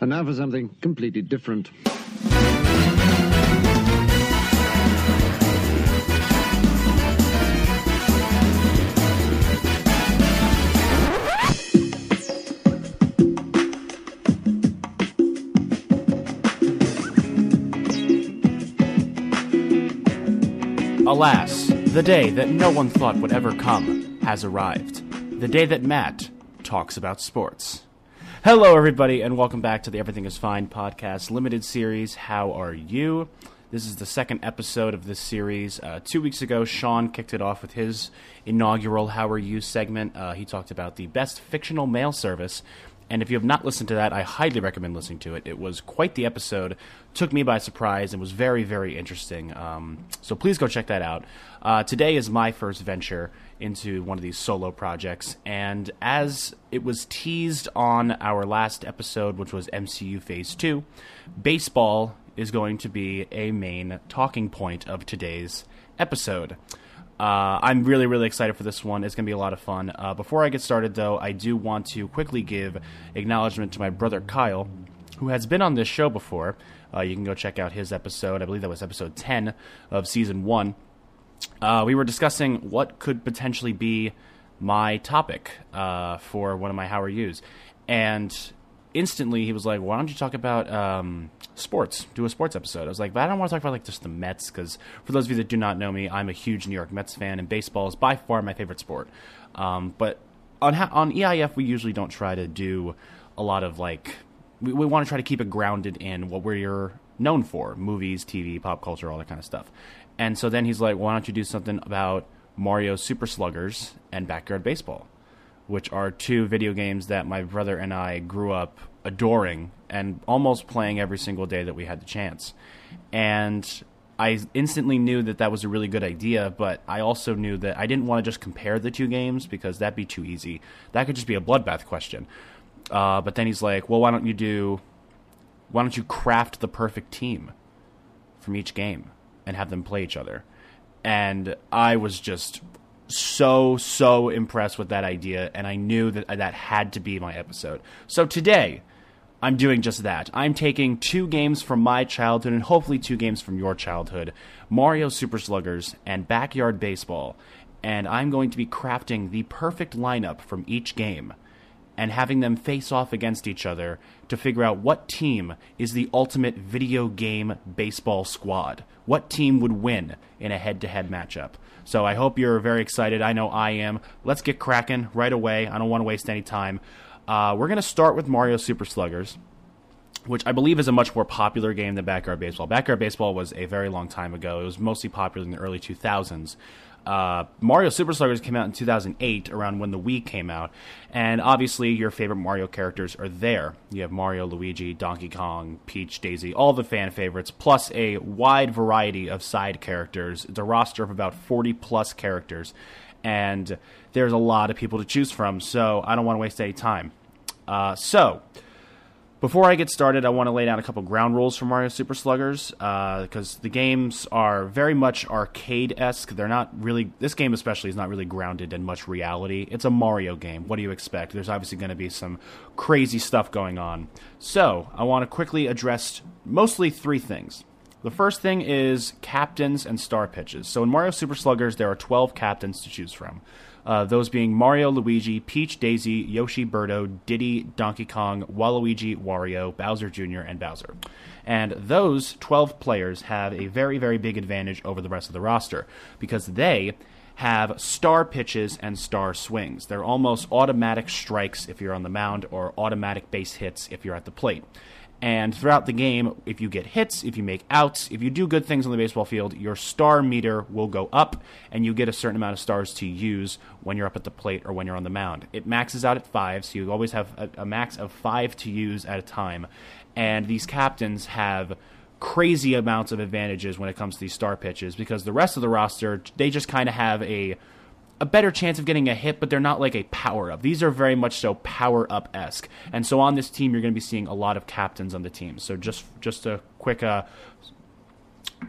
And now for something completely different. Alas, the day that no one thought would ever come has arrived. The day that Matt talks about sports. Hello, everybody, and welcome back to the Everything is Fine podcast limited series. How are you? This is the second episode of this series. Uh, two weeks ago, Sean kicked it off with his inaugural How Are You segment. Uh, he talked about the best fictional mail service. And if you have not listened to that, I highly recommend listening to it. It was quite the episode, took me by surprise, and was very, very interesting. Um, so please go check that out. Uh, today is my first venture into one of these solo projects, and as it was teased on our last episode, which was MCU Phase 2, baseball is going to be a main talking point of today's episode. Uh, I'm really, really excited for this one. It's going to be a lot of fun. Uh, before I get started, though, I do want to quickly give acknowledgement to my brother Kyle, who has been on this show before. Uh, you can go check out his episode. I believe that was episode 10 of season one. Uh, we were discussing what could potentially be my topic uh, for one of my How Are Yous. And instantly he was like, "Why don't you talk about um, sports? Do a sports episode." I was like, "But I don't want to talk about like just the Mets because for those of you that do not know me, I'm a huge New York Mets fan, and baseball is by far my favorite sport." Um, but on ha- on EIF, we usually don't try to do a lot of like we, we want to try to keep it grounded in what we're known for: movies, TV, pop culture, all that kind of stuff. And so then he's like, "Why don't you do something about Mario Super Sluggers and Backyard Baseball?" which are two video games that my brother and I grew up adoring and almost playing every single day that we had the chance. And I instantly knew that that was a really good idea, but I also knew that I didn't want to just compare the two games because that'd be too easy. That could just be a bloodbath question. Uh, but then he's like, well, why don't you do, why don't you craft the perfect team from each game and have them play each other? And I was just so so impressed with that idea and i knew that that had to be my episode. So today i'm doing just that. I'm taking two games from my childhood and hopefully two games from your childhood mario super sluggers and backyard baseball. And i'm going to be crafting the perfect lineup from each game and having them face off against each other to figure out what team is the ultimate video game baseball squad. What team would win in a head to head matchup? So I hope you're very excited. I know I am. Let's get cracking right away. I don't want to waste any time. Uh, we're going to start with Mario Super Sluggers, which I believe is a much more popular game than Backyard Baseball. Backyard Baseball was a very long time ago. It was mostly popular in the early 2000s. Uh, Mario Super Sluggers came out in 2008, around when the Wii came out, and obviously your favorite Mario characters are there. You have Mario, Luigi, Donkey Kong, Peach, Daisy, all the fan favorites, plus a wide variety of side characters. It's a roster of about 40 plus characters, and there's a lot of people to choose from, so I don't want to waste any time. Uh, so, before I get started, I want to lay down a couple ground rules for Mario Super Sluggers because uh, the games are very much arcade esque. They're not really, this game especially is not really grounded in much reality. It's a Mario game. What do you expect? There's obviously going to be some crazy stuff going on. So, I want to quickly address mostly three things. The first thing is captains and star pitches. So, in Mario Super Sluggers, there are 12 captains to choose from. Uh, those being Mario, Luigi, Peach, Daisy, Yoshi, Birdo, Diddy, Donkey Kong, Waluigi, Wario, Bowser Jr., and Bowser. And those 12 players have a very, very big advantage over the rest of the roster because they have star pitches and star swings. They're almost automatic strikes if you're on the mound or automatic base hits if you're at the plate. And throughout the game, if you get hits, if you make outs, if you do good things on the baseball field, your star meter will go up and you get a certain amount of stars to use when you're up at the plate or when you're on the mound. It maxes out at five, so you always have a, a max of five to use at a time. And these captains have crazy amounts of advantages when it comes to these star pitches because the rest of the roster, they just kind of have a a better chance of getting a hit, but they're not like a power up. These are very much so power up esque. And so on this team, you're going to be seeing a lot of captains on the team. So just just a quick uh,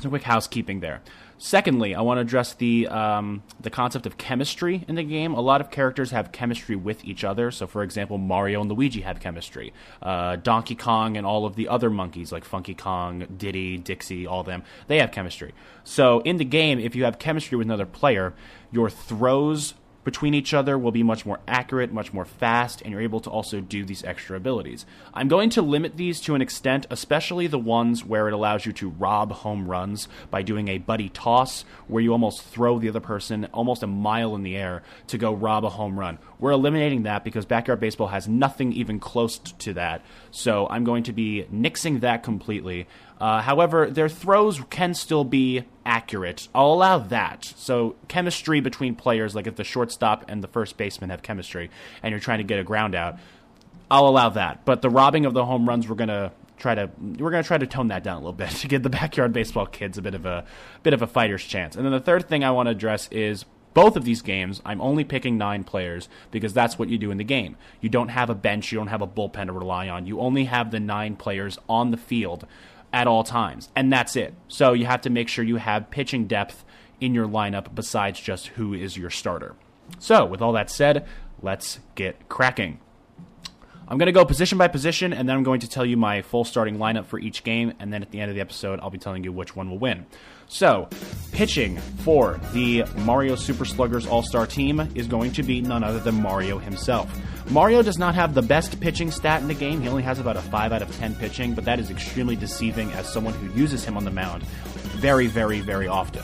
a quick housekeeping there. Secondly, I want to address the um, the concept of chemistry in the game. A lot of characters have chemistry with each other. So, for example, Mario and Luigi have chemistry. Uh, Donkey Kong and all of the other monkeys, like Funky Kong, Diddy, Dixie, all them, they have chemistry. So, in the game, if you have chemistry with another player, your throws between each other will be much more accurate, much more fast, and you're able to also do these extra abilities. I'm going to limit these to an extent, especially the ones where it allows you to rob home runs by doing a buddy toss, where you almost throw the other person almost a mile in the air to go rob a home run. We're eliminating that because Backyard Baseball has nothing even close to that, so I'm going to be nixing that completely. Uh, however, their throws can still be accurate. I'll allow that. So, chemistry between players, like if the shortstop and the first baseman have chemistry and you're trying to get a ground out, I'll allow that. But the robbing of the home runs, we're gonna try to we're gonna try to tone that down a little bit to give the backyard baseball kids a bit of a bit of a fighter's chance. And then the third thing I want to address is both of these games, I'm only picking nine players because that's what you do in the game. You don't have a bench, you don't have a bullpen to rely on. You only have the nine players on the field at all times, and that's it. So you have to make sure you have pitching depth in your lineup besides just who is your starter. So, with all that said, let's get cracking. I'm going to go position by position, and then I'm going to tell you my full starting lineup for each game, and then at the end of the episode, I'll be telling you which one will win. So, pitching for the Mario Super Sluggers All Star team is going to be none other than Mario himself. Mario does not have the best pitching stat in the game. He only has about a 5 out of 10 pitching, but that is extremely deceiving as someone who uses him on the mound very, very, very often.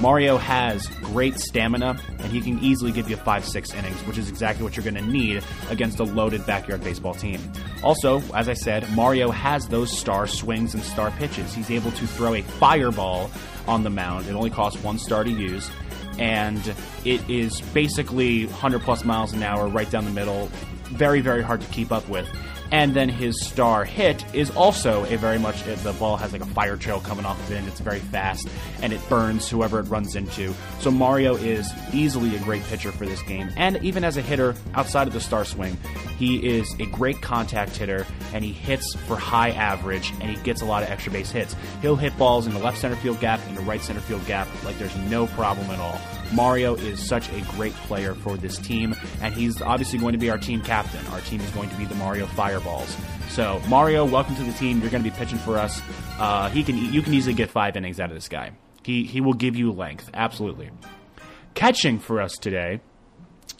Mario has great stamina, and he can easily give you five, six innings, which is exactly what you're going to need against a loaded backyard baseball team. Also, as I said, Mario has those star swings and star pitches. He's able to throw a fireball on the mound. It only costs one star to use, and it is basically 100 plus miles an hour right down the middle. Very, very hard to keep up with and then his star hit is also a very much the ball has like a fire trail coming off of it and it's very fast and it burns whoever it runs into. So mario is easily a great pitcher for this game. And even as a hitter outside of the star swing he is a great contact hitter and he hits for high average and he gets a lot of extra base hits. He'll hit balls in the left center field gap in the right center field gap like there's no problem at all Mario is such a great player for this team, and he's obviously going to be our team captain. Our team is going to be the Mario Fireballs. So, Mario, welcome to the team. You're going to be pitching for us. Uh, he can, you can easily get five innings out of this guy. He, he will give you length, absolutely. Catching for us today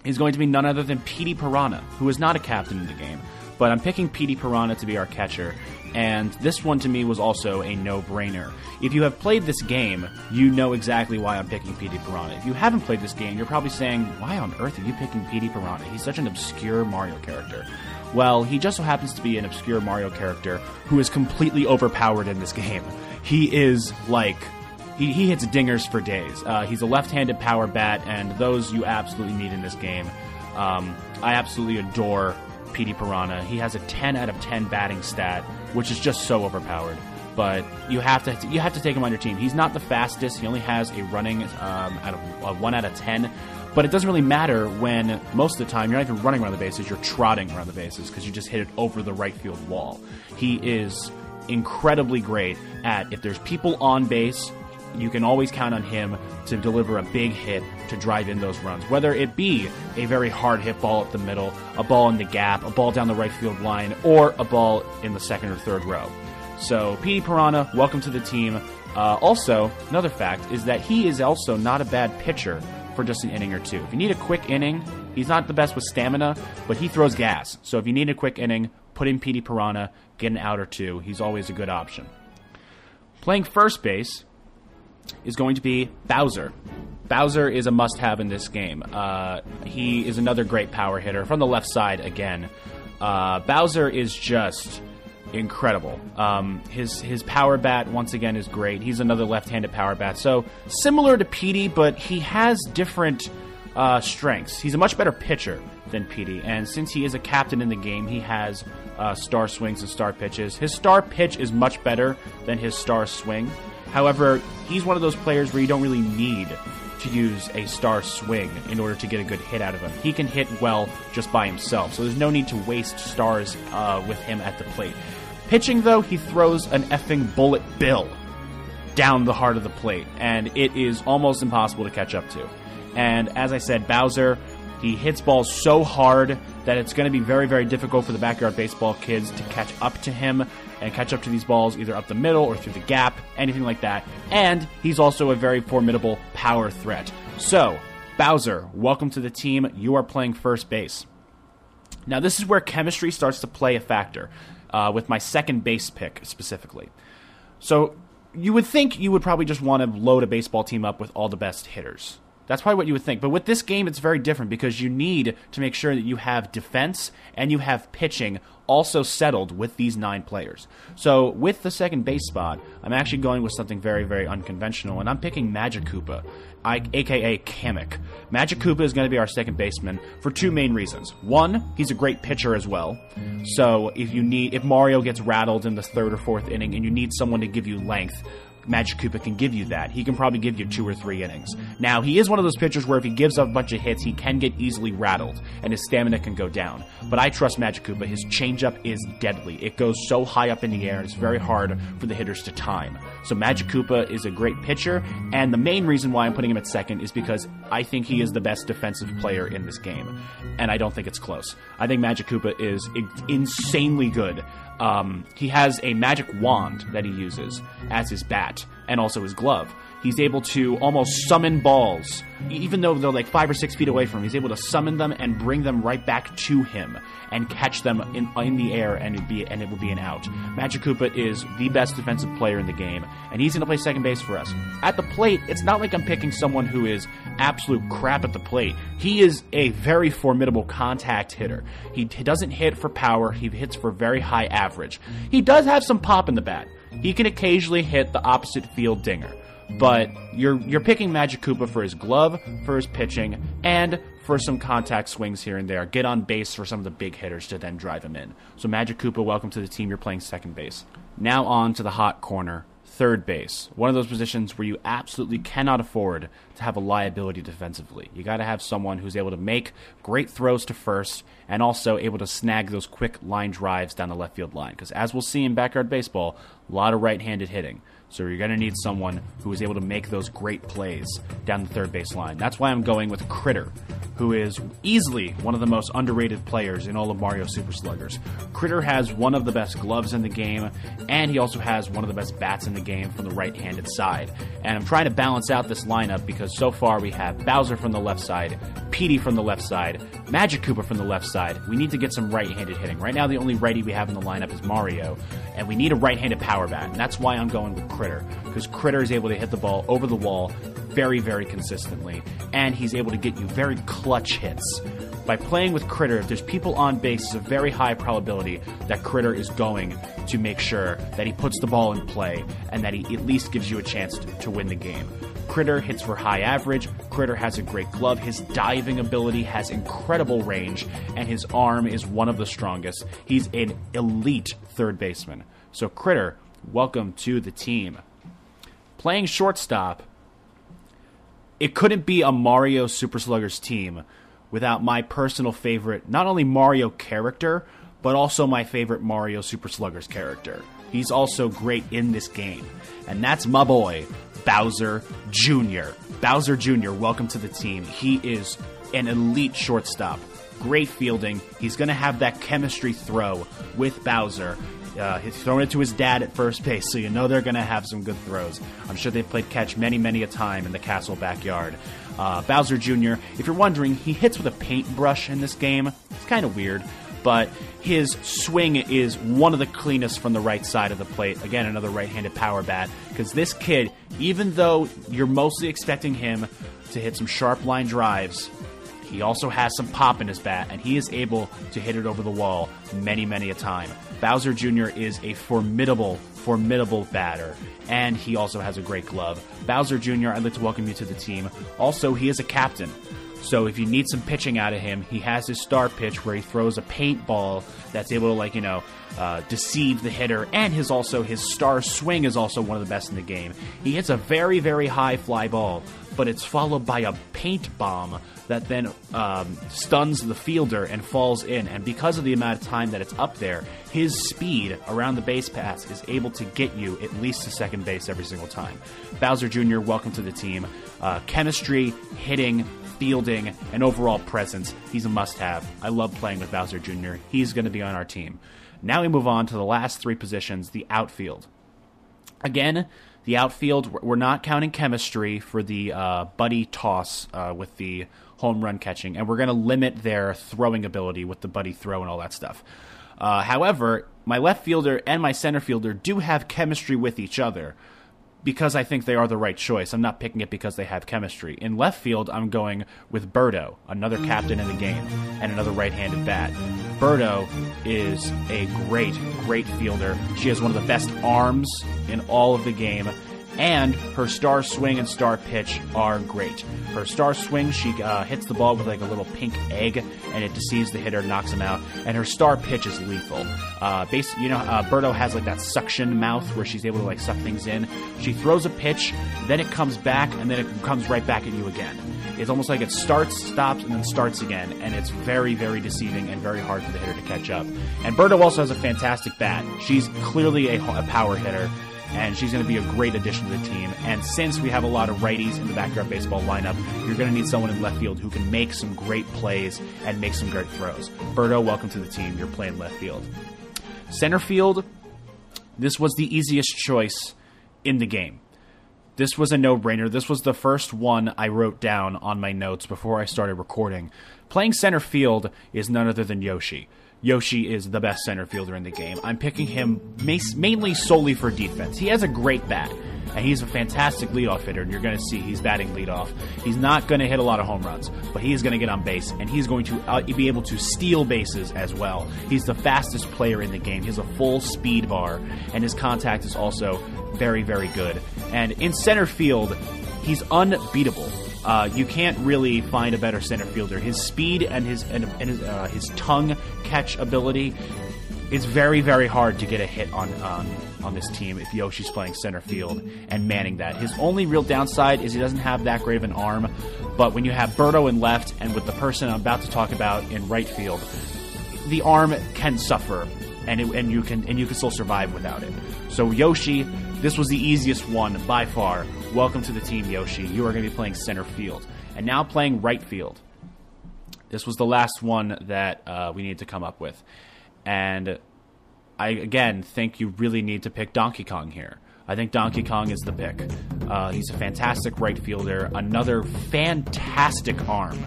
is going to be none other than Petey Piranha, who is not a captain in the game. But I'm picking Petey Piranha to be our catcher, and this one to me was also a no brainer. If you have played this game, you know exactly why I'm picking Petey Piranha. If you haven't played this game, you're probably saying, why on earth are you picking Petey Piranha? He's such an obscure Mario character. Well, he just so happens to be an obscure Mario character who is completely overpowered in this game. He is like he, he hits dingers for days. Uh, he's a left-handed power bat, and those you absolutely need in this game. Um, I absolutely adore Petey Piranha. He has a 10 out of 10 batting stat, which is just so overpowered. But you have to you have to take him on your team. He's not the fastest. He only has a running um, out of a one out of 10. But it doesn't really matter when most of the time you're not even running around the bases, you're trotting around the bases because you just hit it over the right field wall. He is incredibly great at if there's people on base, you can always count on him to deliver a big hit to drive in those runs. Whether it be a very hard hit ball up the middle, a ball in the gap, a ball down the right field line, or a ball in the second or third row. So, Petey Piranha, welcome to the team. Uh, also, another fact is that he is also not a bad pitcher for just an inning or two. If you need a quick inning, he's not the best with stamina, but he throws gas. So if you need a quick inning, put in Petey Piranha, get an out or two. He's always a good option. Playing first base, is going to be Bowser. Bowser is a must have in this game. Uh, he is another great power hitter from the left side again. Uh, Bowser is just incredible. Um, his his power bat once again is great. He's another left-handed power bat, so similar to Petey, but he has different uh, strengths. He's a much better pitcher than Petey, and since he is a captain in the game, he has uh, star swings and star pitches. His star pitch is much better than his star swing. However, he's one of those players where you don't really need to use a star swing in order to get a good hit out of him. He can hit well just by himself, so there's no need to waste stars uh, with him at the plate. Pitching, though, he throws an effing bullet bill. down the heart of the plate, and it is almost impossible to catch up to. And as I said, Bowser, he hits balls so hard that it's going to be very, very difficult for the backyard baseball kids to catch up to him and catch up to these balls either up the middle or through the gap, anything like that. And he's also a very formidable power threat. So, Bowser, welcome to the team. You are playing first base. Now, this is where chemistry starts to play a factor, uh, with my second base pick specifically. So, you would think you would probably just want to load a baseball team up with all the best hitters. That's probably what you would think. But with this game, it's very different because you need to make sure that you have defense and you have pitching also settled with these nine players. So with the second base spot, I'm actually going with something very, very unconventional, and I'm picking Magic Koopa, I, aka Kamek. Magic Koopa is going to be our second baseman for two main reasons. One, he's a great pitcher as well. So if you need, if Mario gets rattled in the third or fourth inning and you need someone to give you length, Magic Koopa can give you that. He can probably give you two or three innings. Now, he is one of those pitchers where if he gives up a bunch of hits, he can get easily rattled, and his stamina can go down. But I trust Magic Koopa. His changeup is deadly. It goes so high up in the air, it's very hard for the hitters to time. So Magic Koopa is a great pitcher, and the main reason why I'm putting him at second is because I think he is the best defensive player in this game, and I don't think it's close. I think Magic Koopa is insanely good. Um, he has a magic wand that he uses as his bat and also his glove. He's able to almost summon balls, even though they're like five or six feet away from him. He's able to summon them and bring them right back to him and catch them in, in the air, and it be and it will be an out. Magic Koopa is the best defensive player in the game, and he's going to play second base for us. At the plate, it's not like I'm picking someone who is absolute crap at the plate. He is a very formidable contact hitter. He, he doesn't hit for power; he hits for very high average. He does have some pop in the bat. He can occasionally hit the opposite field dinger but you're you're picking Magic Koopa for his glove, for his pitching, and for some contact swings here and there. Get on base for some of the big hitters to then drive him in. So Magic Koopa, welcome to the team. You're playing second base. Now on to the hot corner, third base. One of those positions where you absolutely cannot afford to have a liability defensively. You got to have someone who's able to make great throws to first and also able to snag those quick line drives down the left field line. Because as we'll see in backyard baseball, a lot of right handed hitting. So you're going to need someone who is able to make those great plays down the third base line. That's why I'm going with Critter, who is easily one of the most underrated players in all of Mario Super Sluggers. Critter has one of the best gloves in the game, and he also has one of the best bats in the game from the right handed side. And I'm trying to balance out this lineup because so far we have Bowser from the left side, Petey from the left side, Magic Koopa from the left side. We need to get some right handed hitting. Right now, the only righty we have in the lineup is Mario, and we need a right handed power bat, and that's why I'm going with Critter because Critter is able to hit the ball over the wall very, very consistently, and he's able to get you very clutch hits. By playing with Critter, if there's people on base, there's a very high probability that Critter is going to make sure that he puts the ball in play and that he at least gives you a chance to, to win the game. Critter hits for high average. Critter has a great glove. His diving ability has incredible range, and his arm is one of the strongest. He's an elite third baseman. So, Critter welcome to the team. Playing shortstop, it couldn't be a Mario Super Sluggers team without my personal favorite, not only Mario character, but also my favorite Mario Super Sluggers character. He's also great in this game. And that's my boy, Bowser Jr. Bowser Jr., welcome to the team. He is an elite shortstop. Great fielding. He's going to have that chemistry throw with Bowser. Uh, he's throwing it to his dad at first base, so you know they're going to have some good throws. I'm sure they've played catch many, many a time in the castle backyard. Uh, Bowser Jr., if you're wondering, he hits with a paintbrush in this game. It's kind of weird, but his swing is one of the cleanest from the right side of the plate. Again, another right handed power bat. Because this kid, even though you're mostly expecting him to hit some sharp line drives, he also has some pop in his bat, and he is able to hit it over the wall many, many a time. Bowser Jr. is a formidable, formidable batter, and he also has a great glove. Bowser Jr., I'd like to welcome you to the team. Also, he is a captain. So if you need some pitching out of him, he has his star pitch where he throws a paintball that's able to like you know uh, deceive the hitter, and his also his star swing is also one of the best in the game. He hits a very very high fly ball, but it's followed by a paint bomb that then um, stuns the fielder and falls in. And because of the amount of time that it's up there, his speed around the base paths is able to get you at least to second base every single time. Bowser Jr., welcome to the team. Uh, chemistry, hitting, fielding, and overall presence, he's a must have. I love playing with Bowser Jr., he's going to be on our team. Now we move on to the last three positions the outfield. Again, the outfield, we're not counting chemistry for the uh, buddy toss uh, with the home run catching, and we're going to limit their throwing ability with the buddy throw and all that stuff. Uh, however, my left fielder and my center fielder do have chemistry with each other because I think they are the right choice. I'm not picking it because they have chemistry. In left field, I'm going with Birdo, another captain in the game, and another right handed bat. Birdo is a great, great fielder. She has one of the best arms in all of the game and her star swing and star pitch are great. Her star swing, she uh, hits the ball with like a little pink egg, and it deceives the hitter, knocks him out. And her star pitch is lethal. Uh, base, you know, uh, Birdo has like that suction mouth where she's able to like suck things in. She throws a pitch, then it comes back, and then it comes right back at you again. It's almost like it starts, stops, and then starts again, and it's very, very deceiving and very hard for the hitter to catch up. And Birdo also has a fantastic bat. She's clearly a, a power hitter and she's going to be a great addition to the team. And since we have a lot of righties in the backyard baseball lineup, you're going to need someone in left field who can make some great plays and make some great throws. Birdo, welcome to the team. You're playing left field. Center field, this was the easiest choice in the game. This was a no brainer. This was the first one I wrote down on my notes before I started recording. Playing center field is none other than Yoshi. Yoshi is the best center fielder in the game. I'm picking him mainly solely for defense. He has a great bat, and he's a fantastic leadoff hitter, and you're going to see he's batting leadoff. He's not going to hit a lot of home runs, but he's going to get on base, and he's going to uh, be able to steal bases as well. He's the fastest player in the game. He has a full speed bar, and his contact is also very, very good. And in center field, he's unbeatable. Uh, you can't really find a better center fielder. His speed and his and, and his, uh, his tongue catch ability. It's very very hard to get a hit on on on this team if Yoshi's playing center field and manning that. His only real downside is he doesn't have that great of an arm. But when you have Birdo in left and with the person I'm about to talk about in right field, the arm can suffer and it, and you can and you can still survive without it. So Yoshi, this was the easiest one by far. Welcome to the team, Yoshi. You are going to be playing center field and now playing right field. This was the last one that uh, we needed to come up with, and I again think you really need to pick Donkey Kong here. I think Donkey Kong is the pick. Uh, he's a fantastic right fielder, another fantastic arm,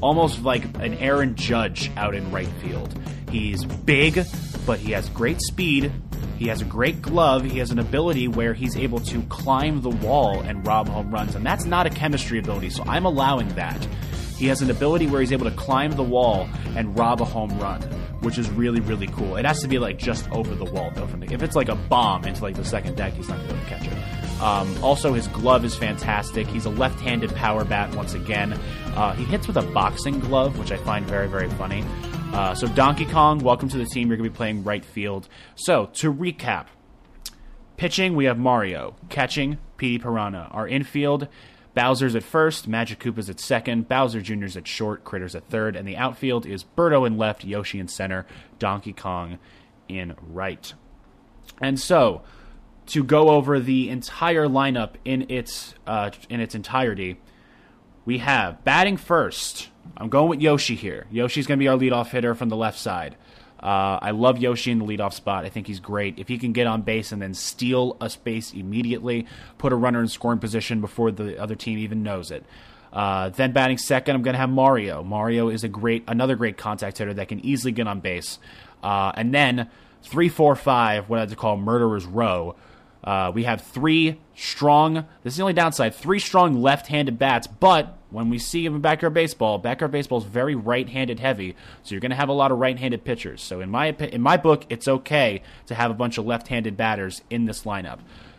almost like an Aaron Judge out in right field. He's big, but he has great speed. He has a great glove. He has an ability where he's able to climb the wall and rob home runs, and that's not a chemistry ability, so I'm allowing that. He has an ability where he's able to climb the wall and rob a home run, which is really really cool. It has to be like just over the wall though. From the, if it's like a bomb into like the second deck, he's not going to catch it. Um, also, his glove is fantastic. He's a left-handed power bat once again. Uh, he hits with a boxing glove, which I find very very funny. Uh, so Donkey Kong, welcome to the team. You're going to be playing right field. So to recap, pitching we have Mario, catching Petey Piranha. Our infield Bowser's at first, Magic Koopa's at second, Bowser Jr.'s at short, Critters at third, and the outfield is Birdo in left, Yoshi in center, Donkey Kong in right. And so, to go over the entire lineup in its uh, in its entirety, we have batting first. I'm going with Yoshi here. Yoshi's going to be our leadoff hitter from the left side. Uh, I love Yoshi in the leadoff spot. I think he's great. If he can get on base and then steal a space immediately, put a runner in scoring position before the other team even knows it. Uh, then batting second, I'm going to have Mario. Mario is a great, another great contact hitter that can easily get on base. Uh, and then three, four, five, what I like to call murderers row. Uh, we have three strong. This is the only downside: three strong left-handed bats. But when we see him in backyard baseball, backyard baseball is very right-handed heavy, so you're going to have a lot of right-handed pitchers. So in my in my book, it's okay to have a bunch of left-handed batters in this lineup.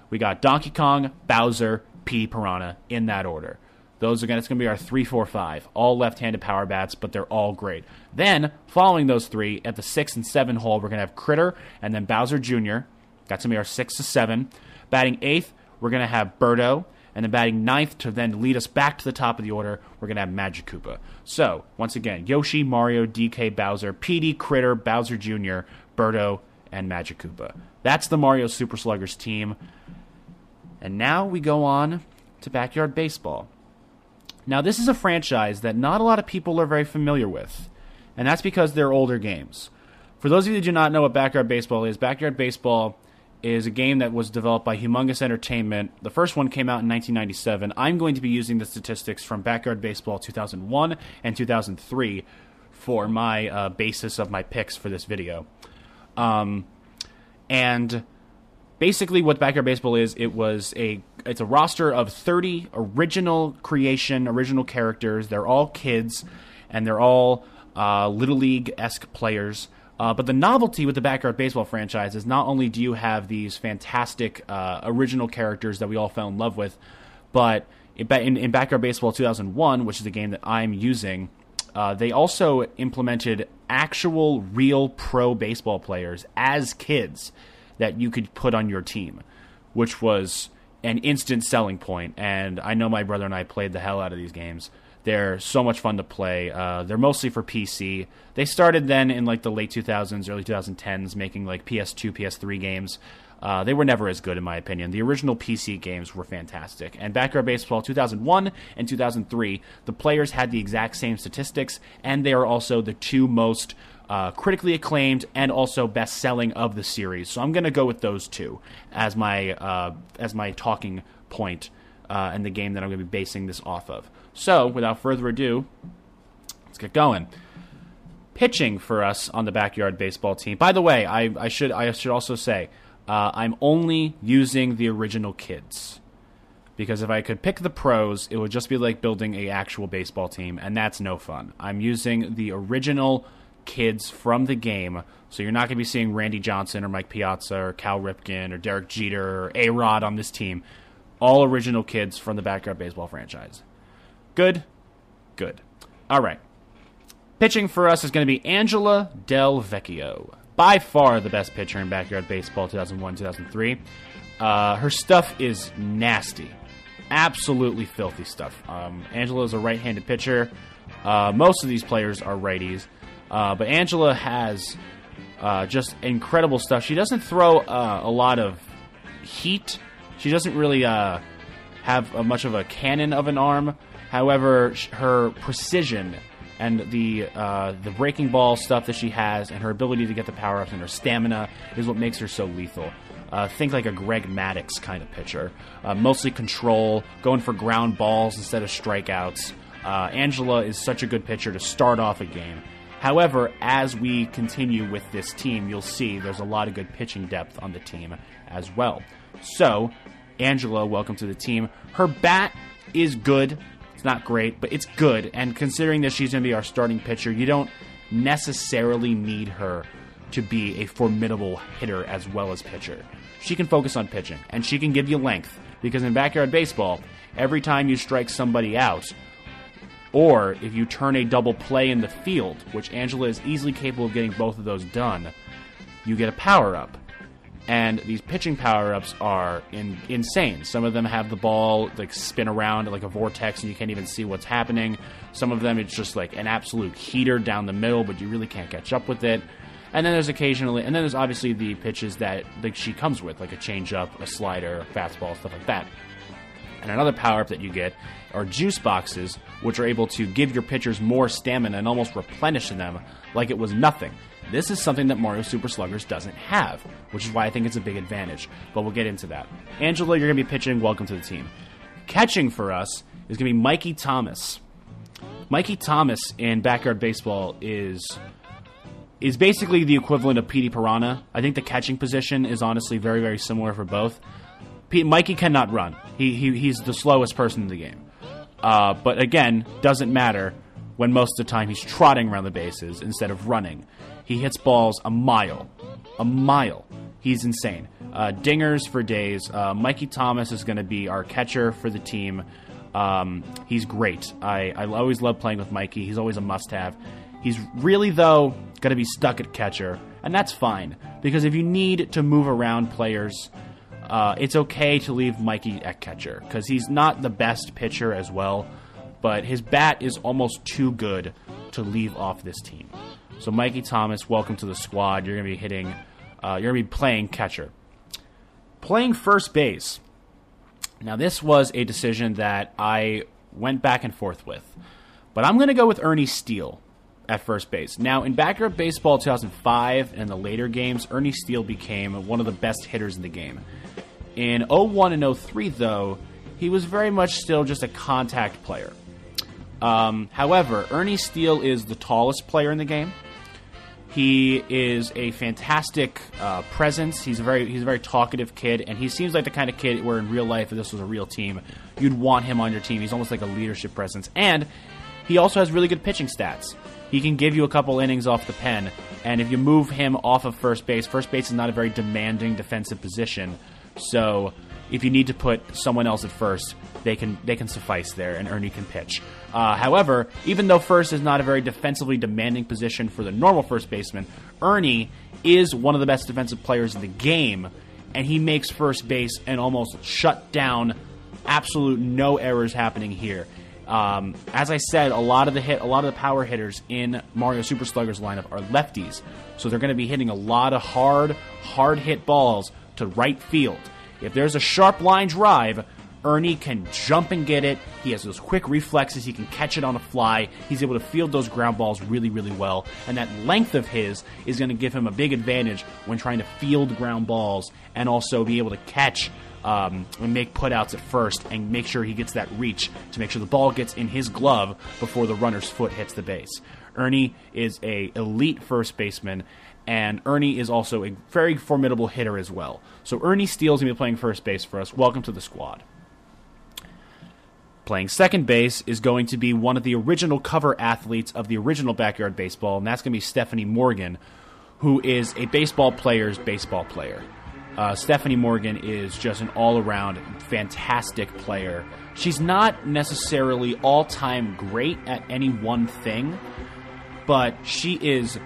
We got Donkey Kong, Bowser, P. Piranha in that order. Those again, it's going to be our three, four, five, all left-handed power bats, but they're all great. Then, following those three, at the six and seven hole, we're going to have Critter and then Bowser Jr. That's going to be our six to seven. Batting eighth, we're going to have Birdo, and then batting ninth to then lead us back to the top of the order, we're going to have Magic Koopa. So, once again, Yoshi, Mario, DK, Bowser, Petey, Critter, Bowser Jr., Birdo, and Magic Koopa. That's the Mario Super Sluggers team. And now we go on to Backyard Baseball. Now, this is a franchise that not a lot of people are very familiar with, and that's because they're older games. For those of you who do not know what Backyard Baseball is, Backyard Baseball is a game that was developed by Humongous Entertainment. The first one came out in 1997. I'm going to be using the statistics from Backyard Baseball 2001 and 2003 for my uh, basis of my picks for this video. Um, and basically, what Backyard Baseball is, it was a it's a roster of 30 original creation, original characters. They're all kids, and they're all uh, little league esque players. Uh, but the novelty with the Backyard Baseball franchise is not only do you have these fantastic uh, original characters that we all fell in love with, but in, in Backyard Baseball 2001, which is the game that I'm using, uh, they also implemented actual real pro baseball players as kids that you could put on your team, which was an instant selling point. And I know my brother and I played the hell out of these games. They're so much fun to play. Uh, they're mostly for PC. They started then in like the late 2000s, early 2010s, making like PS2, PS3 games. Uh, they were never as good, in my opinion. The original PC games were fantastic. And Backyard Baseball 2001 and 2003, the players had the exact same statistics, and they are also the two most uh, critically acclaimed and also best selling of the series. So I'm going to go with those two as my uh, as my talking point uh, in the game that I'm going to be basing this off of. So without further ado, let's get going. Pitching for us on the backyard baseball team. By the way, I, I should I should also say uh, I'm only using the original kids because if I could pick the pros, it would just be like building a actual baseball team, and that's no fun. I'm using the original kids from the game. So you're not going to be seeing Randy Johnson or Mike Piazza or Cal Ripken or Derek Jeter or A Rod on this team. All original kids from the Backyard Baseball franchise. Good? Good. All right. Pitching for us is going to be Angela Del Vecchio. By far the best pitcher in Backyard Baseball 2001 2003. Uh, her stuff is nasty. Absolutely filthy stuff. Um, Angela is a right handed pitcher. Uh, most of these players are righties. Uh, but Angela has uh, just incredible stuff. She doesn't throw uh, a lot of heat. She doesn't really uh, have much of a cannon of an arm. However, her precision and the uh, the breaking ball stuff that she has, and her ability to get the power ups and her stamina is what makes her so lethal. Uh, think like a Greg Maddux kind of pitcher. Uh, mostly control, going for ground balls instead of strikeouts. Uh, Angela is such a good pitcher to start off a game. However, as we continue with this team, you'll see there's a lot of good pitching depth on the team as well. So, Angela, welcome to the team. Her bat is good. Not great, but it's good. And considering that she's going to be our starting pitcher, you don't necessarily need her to be a formidable hitter as well as pitcher. She can focus on pitching, and she can give you length. Because in backyard baseball, every time you strike somebody out, or if you turn a double play in the field, which Angela is easily capable of getting both of those done, you get a power up. And these pitching power ups are in, insane. Some of them have the ball like spin around like a vortex and you can't even see what's happening. Some of them it's just like an absolute heater down the middle, but you really can't catch up with it. And then there's occasionally, and then there's obviously the pitches that like she comes with, like a changeup, a slider, fastball, stuff like that. And another power up that you get are juice boxes, which are able to give your pitchers more stamina and almost replenish them like it was nothing. This is something that Mario Super Sluggers doesn't have, which is why I think it's a big advantage. But we'll get into that. Angela, you're going to be pitching. Welcome to the team. Catching for us is going to be Mikey Thomas. Mikey Thomas in Backyard Baseball is is basically the equivalent of Petey Piranha. I think the catching position is honestly very, very similar for both. Mikey cannot run. He, he he's the slowest person in the game. Uh, but again, doesn't matter when most of the time he's trotting around the bases instead of running. He hits balls a mile, a mile. He's insane. Uh, dingers for days. Uh, Mikey Thomas is going to be our catcher for the team. Um, he's great. I, I always love playing with Mikey. He's always a must have. He's really, though, going to be stuck at catcher, and that's fine because if you need to move around players, uh, it's okay to leave Mikey at catcher because he's not the best pitcher as well, but his bat is almost too good to leave off this team. So, Mikey Thomas, welcome to the squad. You're going to be hitting, uh, you're going to be playing catcher. Playing first base. Now, this was a decision that I went back and forth with, but I'm going to go with Ernie Steele at first base. Now, in backyard baseball 2005 and the later games, Ernie Steele became one of the best hitters in the game. In 01 and 03, though, he was very much still just a contact player. Um, however, Ernie Steele is the tallest player in the game. He is a fantastic uh, presence. He's a very he's a very talkative kid, and he seems like the kind of kid where in real life, if this was a real team, you'd want him on your team. He's almost like a leadership presence, and he also has really good pitching stats. He can give you a couple innings off the pen, and if you move him off of first base, first base is not a very demanding defensive position. So if you need to put someone else at first, they can they can suffice there, and Ernie can pitch. Uh, however, even though first is not a very defensively demanding position for the normal first baseman, Ernie is one of the best defensive players in the game, and he makes first base and almost shut down. Absolute no errors happening here. Um, as I said, a lot of the hit, a lot of the power hitters in Mario Super Sluggers lineup are lefties, so they're going to be hitting a lot of hard, hard hit balls to right field. If there's a sharp line drive, Ernie can jump and get it. He has those quick reflexes. He can catch it on a fly. He's able to field those ground balls really, really well. And that length of his is going to give him a big advantage when trying to field ground balls and also be able to catch um, and make putouts at first and make sure he gets that reach to make sure the ball gets in his glove before the runner's foot hits the base. Ernie is a elite first baseman, and Ernie is also a very formidable hitter as well. So Ernie Steele's to be playing first base for us. Welcome to the squad. Playing second base is going to be one of the original cover athletes of the original Backyard Baseball, and that's going to be Stephanie Morgan, who is a baseball player's baseball player. Uh, Stephanie Morgan is just an all around fantastic player. She's not necessarily all time great at any one thing, but she is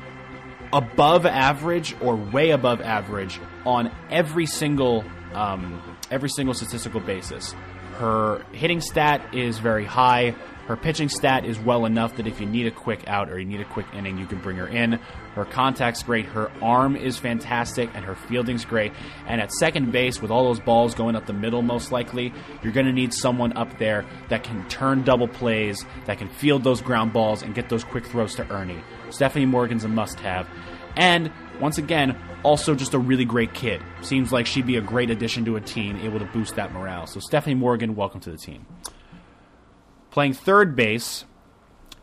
above average or way above average on every single um, every single statistical basis. Her hitting stat is very high. Her pitching stat is well enough that if you need a quick out or you need a quick inning, you can bring her in. Her contact's great. Her arm is fantastic, and her fielding's great. And at second base, with all those balls going up the middle, most likely, you're going to need someone up there that can turn double plays, that can field those ground balls, and get those quick throws to Ernie. Stephanie Morgan's a must have. And once again, also just a really great kid. Seems like she'd be a great addition to a team, able to boost that morale. So, Stephanie Morgan, welcome to the team. Playing third base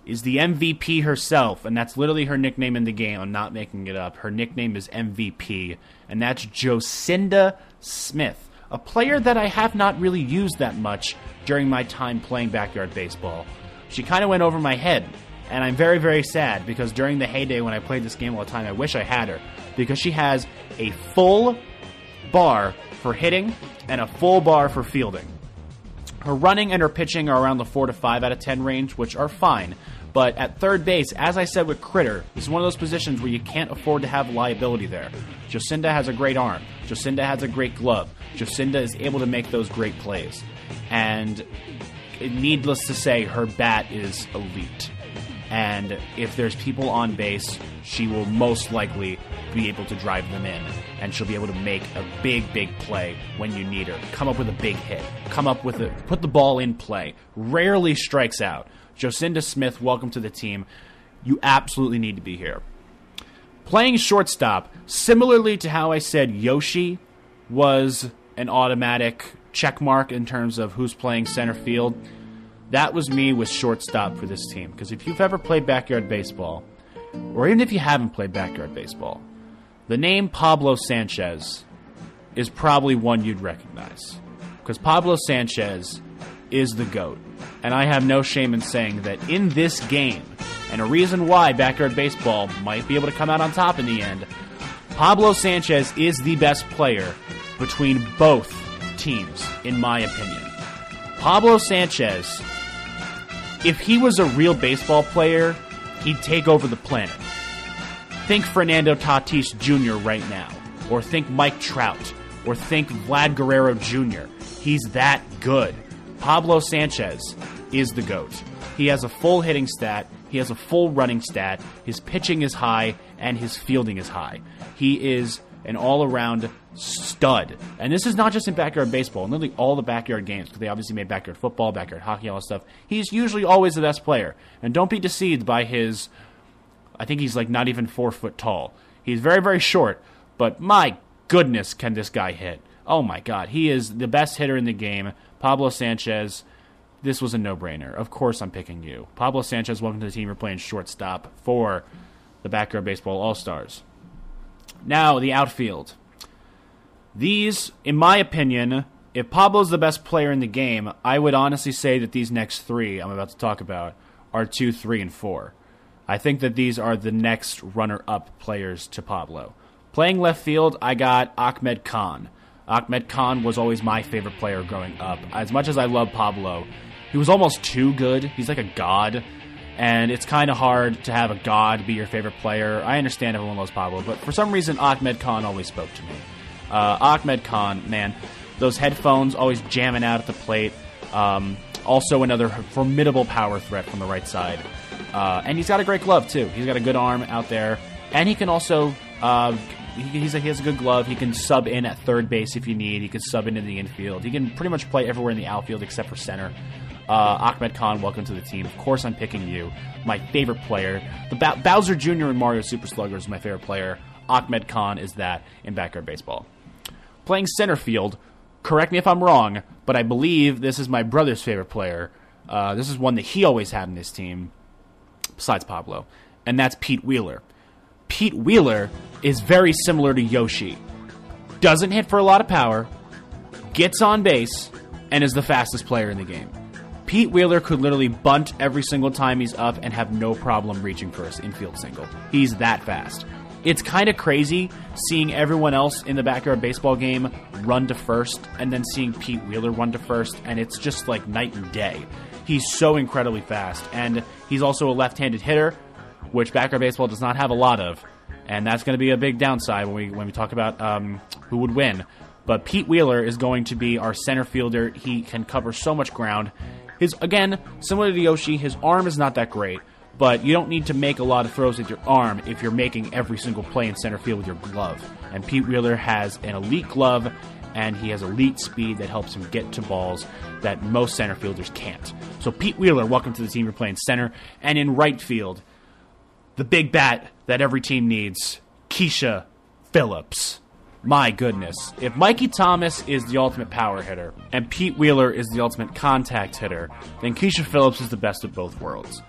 is the MVP herself, and that's literally her nickname in the game. I'm not making it up. Her nickname is MVP, and that's Jocinda Smith, a player that I have not really used that much during my time playing backyard baseball. She kind of went over my head, and I'm very, very sad because during the heyday when I played this game all the time, I wish I had her because she has a full bar for hitting and a full bar for fielding. Her running and her pitching are around the 4 to 5 out of 10 range, which are fine. But at third base, as I said with Critter, this is one of those positions where you can't afford to have liability there. Jocinda has a great arm. Jocinda has a great glove. Jocinda is able to make those great plays. And needless to say, her bat is elite. And if there's people on base, she will most likely be able to drive them in. And she'll be able to make a big, big play when you need her. Come up with a big hit. Come up with a put the ball in play. Rarely strikes out. Jocinda Smith, welcome to the team. You absolutely need to be here. Playing shortstop, similarly to how I said Yoshi was an automatic check mark in terms of who's playing center field that was me with shortstop for this team. Because if you've ever played backyard baseball, or even if you haven't played backyard baseball, the name Pablo Sanchez is probably one you'd recognize. Because Pablo Sanchez is the GOAT. And I have no shame in saying that in this game, and a reason why backyard baseball might be able to come out on top in the end, Pablo Sanchez is the best player between both teams, in my opinion. Pablo Sanchez, if he was a real baseball player, he'd take over the planet. Think Fernando Tatis Jr. right now, or think Mike Trout, or think Vlad Guerrero Jr. He's that good. Pablo Sanchez is the GOAT. He has a full hitting stat, he has a full running stat, his pitching is high, and his fielding is high. He is an all around stud. And this is not just in backyard baseball, nearly all the backyard games, because they obviously made backyard football, backyard hockey, all that stuff. He's usually always the best player. And don't be deceived by his, I think he's like not even four foot tall. He's very, very short, but my goodness, can this guy hit? Oh my God. He is the best hitter in the game. Pablo Sanchez. This was a no brainer. Of course, I'm picking you. Pablo Sanchez, welcome to the team. You're playing shortstop for the Backyard Baseball All Stars. Now, the outfield. These, in my opinion, if Pablo's the best player in the game, I would honestly say that these next three I'm about to talk about are two, three, and four. I think that these are the next runner up players to Pablo. Playing left field, I got Ahmed Khan. Ahmed Khan was always my favorite player growing up. As much as I love Pablo, he was almost too good. He's like a god and it's kind of hard to have a god be your favorite player. I understand everyone loves Pablo, but for some reason, Ahmed Khan always spoke to me. Uh, Ahmed Khan, man, those headphones always jamming out at the plate. Um, also, another formidable power threat from the right side. Uh, and he's got a great glove, too. He's got a good arm out there. And he can also. Uh, he, he's a, he has a good glove. He can sub in at third base if you need. He can sub in in the infield. He can pretty much play everywhere in the outfield except for center. Uh, Ahmed Khan, welcome to the team. Of course, I'm picking you. My favorite player. The ba- Bowser Jr. and Mario Super Slugger is my favorite player. Ahmed Khan is that in backyard baseball. Playing center field, correct me if I'm wrong, but I believe this is my brother's favorite player. Uh, this is one that he always had in his team, besides Pablo, and that's Pete Wheeler. Pete Wheeler is very similar to Yoshi. Doesn't hit for a lot of power, gets on base, and is the fastest player in the game. Pete Wheeler could literally bunt every single time he's up and have no problem reaching for his infield single. He's that fast. It's kind of crazy seeing everyone else in the backyard baseball game run to first and then seeing Pete Wheeler run to first, and it's just like night and day. He's so incredibly fast, and he's also a left handed hitter, which backyard baseball does not have a lot of. And that's going to be a big downside when we when we talk about um, who would win. But Pete Wheeler is going to be our center fielder. He can cover so much ground. His again, similar to Yoshi, his arm is not that great, but you don't need to make a lot of throws with your arm if you're making every single play in center field with your glove. And Pete Wheeler has an elite glove and he has elite speed that helps him get to balls that most center fielders can't. So Pete Wheeler, welcome to the team. You're playing center and in right field, the big bat that every team needs, Keisha Phillips. My goodness. If Mikey Thomas is the ultimate power hitter and Pete Wheeler is the ultimate contact hitter, then Keisha Phillips is the best of both worlds.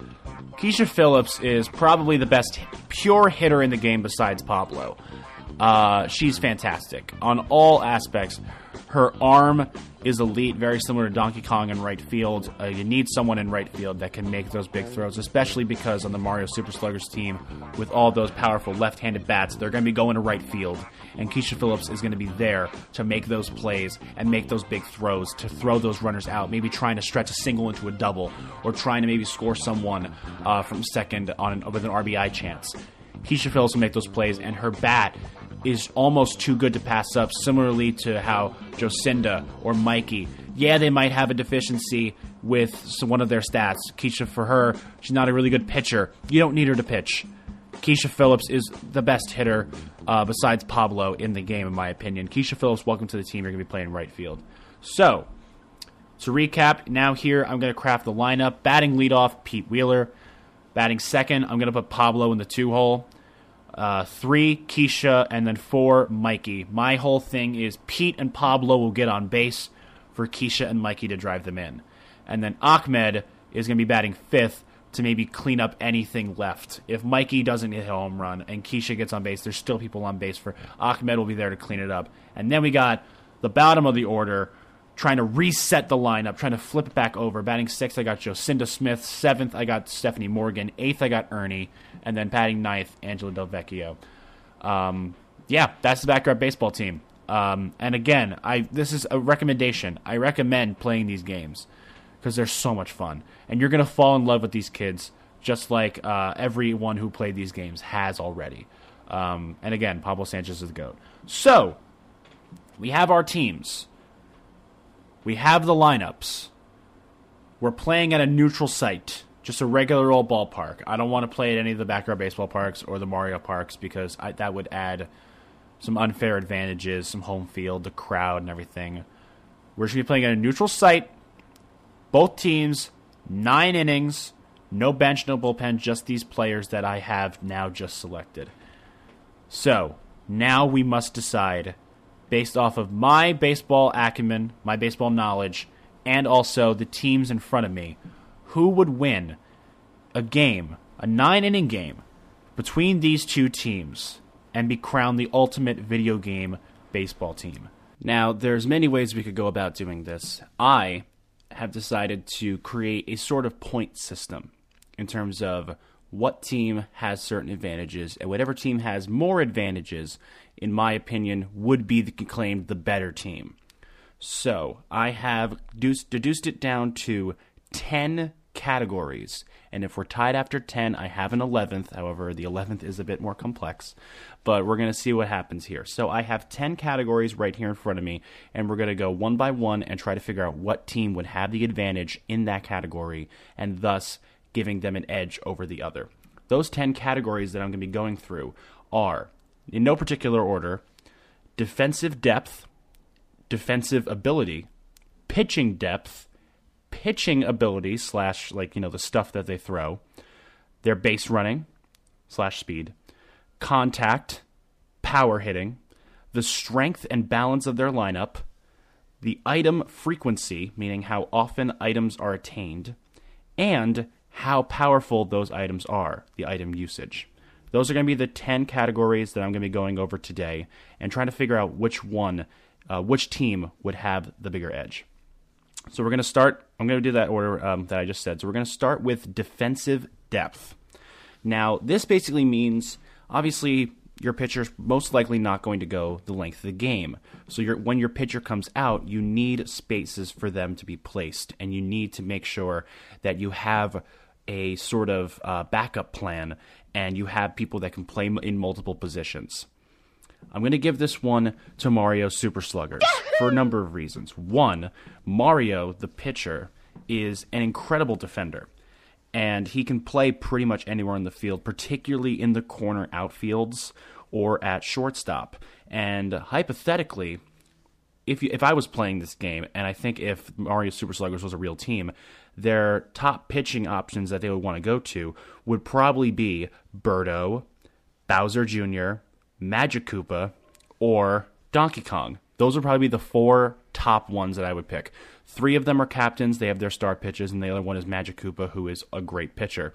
Keisha Phillips is probably the best pure hitter in the game besides Pablo. Uh, she's fantastic on all aspects. Her arm is elite, very similar to Donkey Kong in right field. Uh, you need someone in right field that can make those big throws, especially because on the Mario Super Sluggers team, with all those powerful left handed bats, they're going to be going to right field. And Keisha Phillips is going to be there to make those plays and make those big throws, to throw those runners out, maybe trying to stretch a single into a double, or trying to maybe score someone uh, from second on with an RBI chance. Keisha Phillips will make those plays, and her bat is almost too good to pass up, similarly to how Jocinda or Mikey, yeah, they might have a deficiency with one of their stats. Keisha, for her, she's not a really good pitcher. You don't need her to pitch. Keisha Phillips is the best hitter uh, besides Pablo in the game, in my opinion. Keisha Phillips, welcome to the team. You're going to be playing right field. So, to recap, now here I'm going to craft the lineup. Batting leadoff, Pete Wheeler. Batting second, I'm going to put Pablo in the two hole. Uh, three, Keisha, and then four, Mikey. My whole thing is Pete and Pablo will get on base for Keisha and Mikey to drive them in. And then Ahmed is going to be batting fifth to maybe clean up anything left. If Mikey doesn't hit a home run and Keisha gets on base, there's still people on base for Ahmed will be there to clean it up. And then we got the bottom of the order trying to reset the lineup, trying to flip it back over. Batting sixth, I got Jocinda Smith. Seventh, I got Stephanie Morgan. Eighth, I got Ernie. And then batting ninth, Angela Del Vecchio. Um, yeah, that's the backyard baseball team. Um, and again, I this is a recommendation. I recommend playing these games because they're so much fun, and you're gonna fall in love with these kids just like uh, everyone who played these games has already. Um, and again, Pablo Sanchez is the goat. So we have our teams. We have the lineups. We're playing at a neutral site, just a regular old ballpark. I don't want to play at any of the backyard baseball parks or the Mario parks because I, that would add some unfair advantages, some home field, the crowd, and everything. We're just be playing at a neutral site. Both teams, nine innings, no bench, no bullpen, just these players that I have now just selected. So, now we must decide, based off of my baseball acumen, my baseball knowledge, and also the teams in front of me, who would win a game, a nine inning game, between these two teams and be crowned the ultimate video game baseball team. Now, there's many ways we could go about doing this. I have decided to create a sort of point system in terms of what team has certain advantages, and whatever team has more advantages, in my opinion, would be the, claimed the better team. So I have deduced, deduced it down to 10 categories. And if we're tied after 10, I have an 11th. However, the 11th is a bit more complex. But we're going to see what happens here. So I have 10 categories right here in front of me. And we're going to go one by one and try to figure out what team would have the advantage in that category. And thus giving them an edge over the other. Those 10 categories that I'm going to be going through are, in no particular order, defensive depth, defensive ability, pitching depth, pitching ability slash like you know the stuff that they throw, their base running slash speed, contact, power hitting, the strength and balance of their lineup, the item frequency, meaning how often items are attained, and how powerful those items are, the item usage. Those are going to be the 10 categories that I'm going to be going over today and trying to figure out which one, uh, which team would have the bigger edge. So we're going to start, I'm going to do that order um, that I just said. So we're going to start with defensive depth. Now, this basically means obviously your pitcher's most likely not going to go the length of the game. So when your pitcher comes out, you need spaces for them to be placed, and you need to make sure that you have a sort of uh, backup plan and you have people that can play in multiple positions. I'm going to give this one to Mario Super Sluggers for a number of reasons. One, Mario, the pitcher, is an incredible defender, and he can play pretty much anywhere in the field, particularly in the corner outfields or at shortstop. And hypothetically, if you, if I was playing this game, and I think if Mario Super Sluggers was a real team, their top pitching options that they would want to go to would probably be Birdo, Bowser Jr., Magic Koopa, or Donkey Kong. Those would probably be the four top ones that I would pick. Three of them are captains, they have their star pitches, and the other one is Magic Koopa, who is a great pitcher.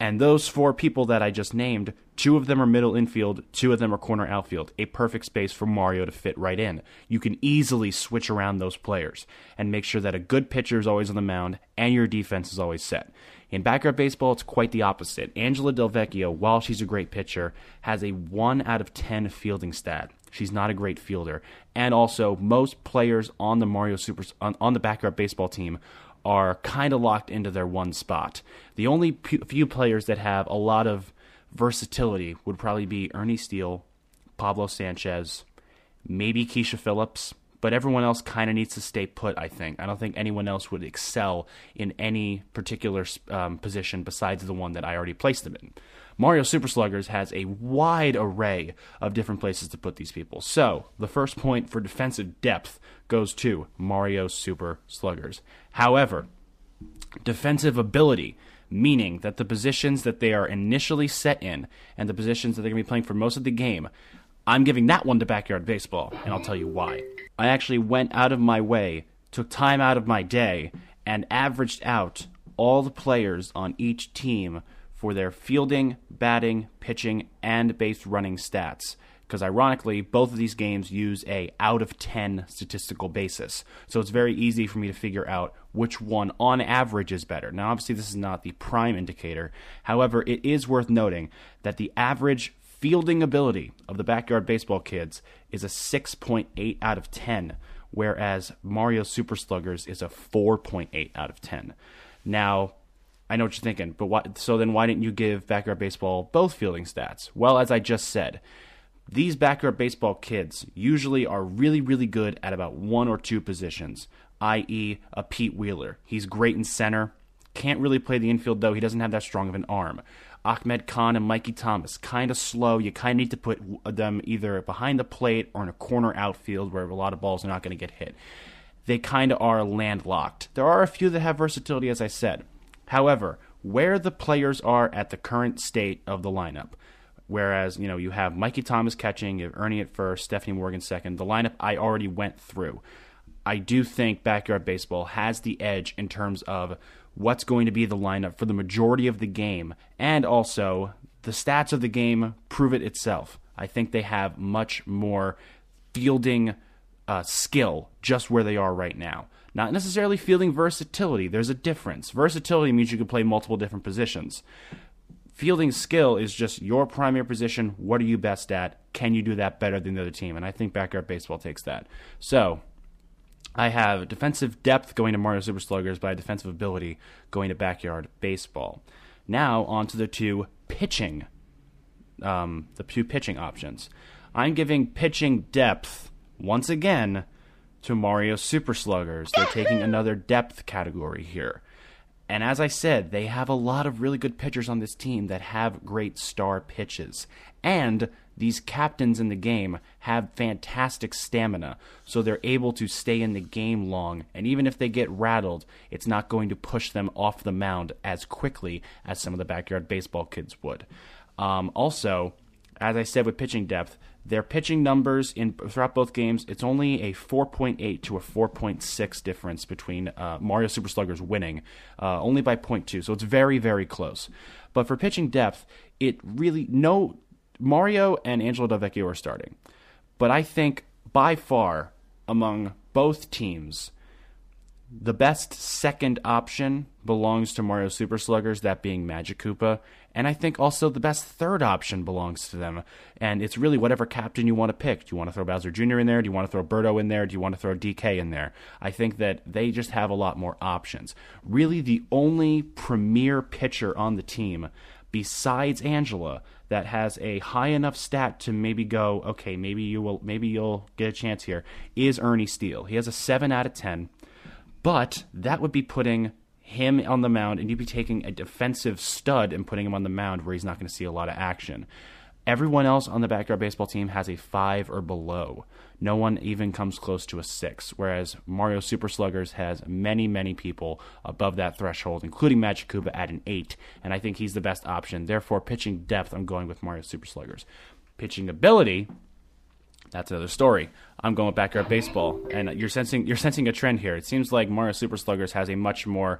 And those four people that I just named, two of them are middle infield, two of them are corner outfield. A perfect space for Mario to fit right in. You can easily switch around those players and make sure that a good pitcher is always on the mound and your defense is always set. In backyard baseball, it's quite the opposite. Angela Delvecchio, while she's a great pitcher, has a 1 out of 10 fielding stat. She's not a great fielder. And also, most players on the Mario Super on, on the backyard baseball team are kind of locked into their one spot. The only few players that have a lot of versatility would probably be Ernie Steele, Pablo Sanchez, maybe Keisha Phillips, but everyone else kind of needs to stay put, I think. I don't think anyone else would excel in any particular um, position besides the one that I already placed them in. Mario Super Sluggers has a wide array of different places to put these people. So, the first point for defensive depth goes to Mario Super Sluggers. However, defensive ability, meaning that the positions that they are initially set in and the positions that they're going to be playing for most of the game, I'm giving that one to Backyard Baseball, and I'll tell you why. I actually went out of my way, took time out of my day, and averaged out all the players on each team for their fielding, batting, pitching, and base running stats. Because ironically, both of these games use a out of 10 statistical basis. So it's very easy for me to figure out which one on average is better. Now, obviously, this is not the prime indicator. However, it is worth noting that the average fielding ability of the backyard baseball kids is a 6.8 out of 10, whereas Mario Super Sluggers is a 4.8 out of 10. Now, I know what you're thinking, but why, so then why didn't you give backyard baseball both fielding stats? Well, as I just said, these backyard baseball kids usually are really, really good at about one or two positions, i.e., a Pete Wheeler. He's great in center. Can't really play the infield, though. He doesn't have that strong of an arm. Ahmed Khan and Mikey Thomas, kind of slow. You kind of need to put them either behind the plate or in a corner outfield where a lot of balls are not going to get hit. They kind of are landlocked. There are a few that have versatility, as I said. However, where the players are at the current state of the lineup, whereas you know you have Mikey Thomas catching, you have Ernie at first, Stephanie Morgan second. The lineup I already went through. I do think backyard baseball has the edge in terms of what's going to be the lineup for the majority of the game, and also the stats of the game prove it itself. I think they have much more fielding uh, skill just where they are right now. Not necessarily fielding versatility. There's a difference. Versatility means you can play multiple different positions. Fielding skill is just your primary position. What are you best at? Can you do that better than the other team? And I think backyard baseball takes that. So I have defensive depth going to Mario Super Sluggers, but I have defensive ability going to backyard baseball. Now on to the two pitching, um, the two pitching options. I'm giving pitching depth once again to Mario Super Sluggers. They're taking another depth category here. And as I said, they have a lot of really good pitchers on this team that have great star pitches. And these captains in the game have fantastic stamina, so they're able to stay in the game long. And even if they get rattled, it's not going to push them off the mound as quickly as some of the backyard baseball kids would. Um, also, as I said with pitching depth, their pitching numbers in throughout both games, it's only a 4.8 to a 4.6 difference between uh, Mario Super Sluggers winning, uh, only by 0.2. So it's very, very close. But for pitching depth, it really no Mario and Angelo Delvecchio are starting, but I think by far among both teams, the best second option belongs to Mario Super Sluggers, that being Magic Koopa. And I think also the best third option belongs to them. And it's really whatever captain you want to pick. Do you want to throw Bowser Jr. in there? Do you want to throw Birdo in there? Do you want to throw DK in there? I think that they just have a lot more options. Really, the only premier pitcher on the team besides Angela that has a high enough stat to maybe go, okay, maybe you will maybe you'll get a chance here is Ernie Steele. He has a 7 out of 10. But that would be putting him on the mound and you'd be taking a defensive stud and putting him on the mound where he's not going to see a lot of action. Everyone else on the backyard baseball team has a five or below. No one even comes close to a six, whereas Mario Super Sluggers has many, many people above that threshold, including Magic Koopa at an eight, and I think he's the best option. Therefore, pitching depth, I'm going with Mario Super Sluggers. Pitching ability, that's another story. I'm going with backyard baseball, and you're sensing you're sensing a trend here. It seems like Mario Super Sluggers has a much more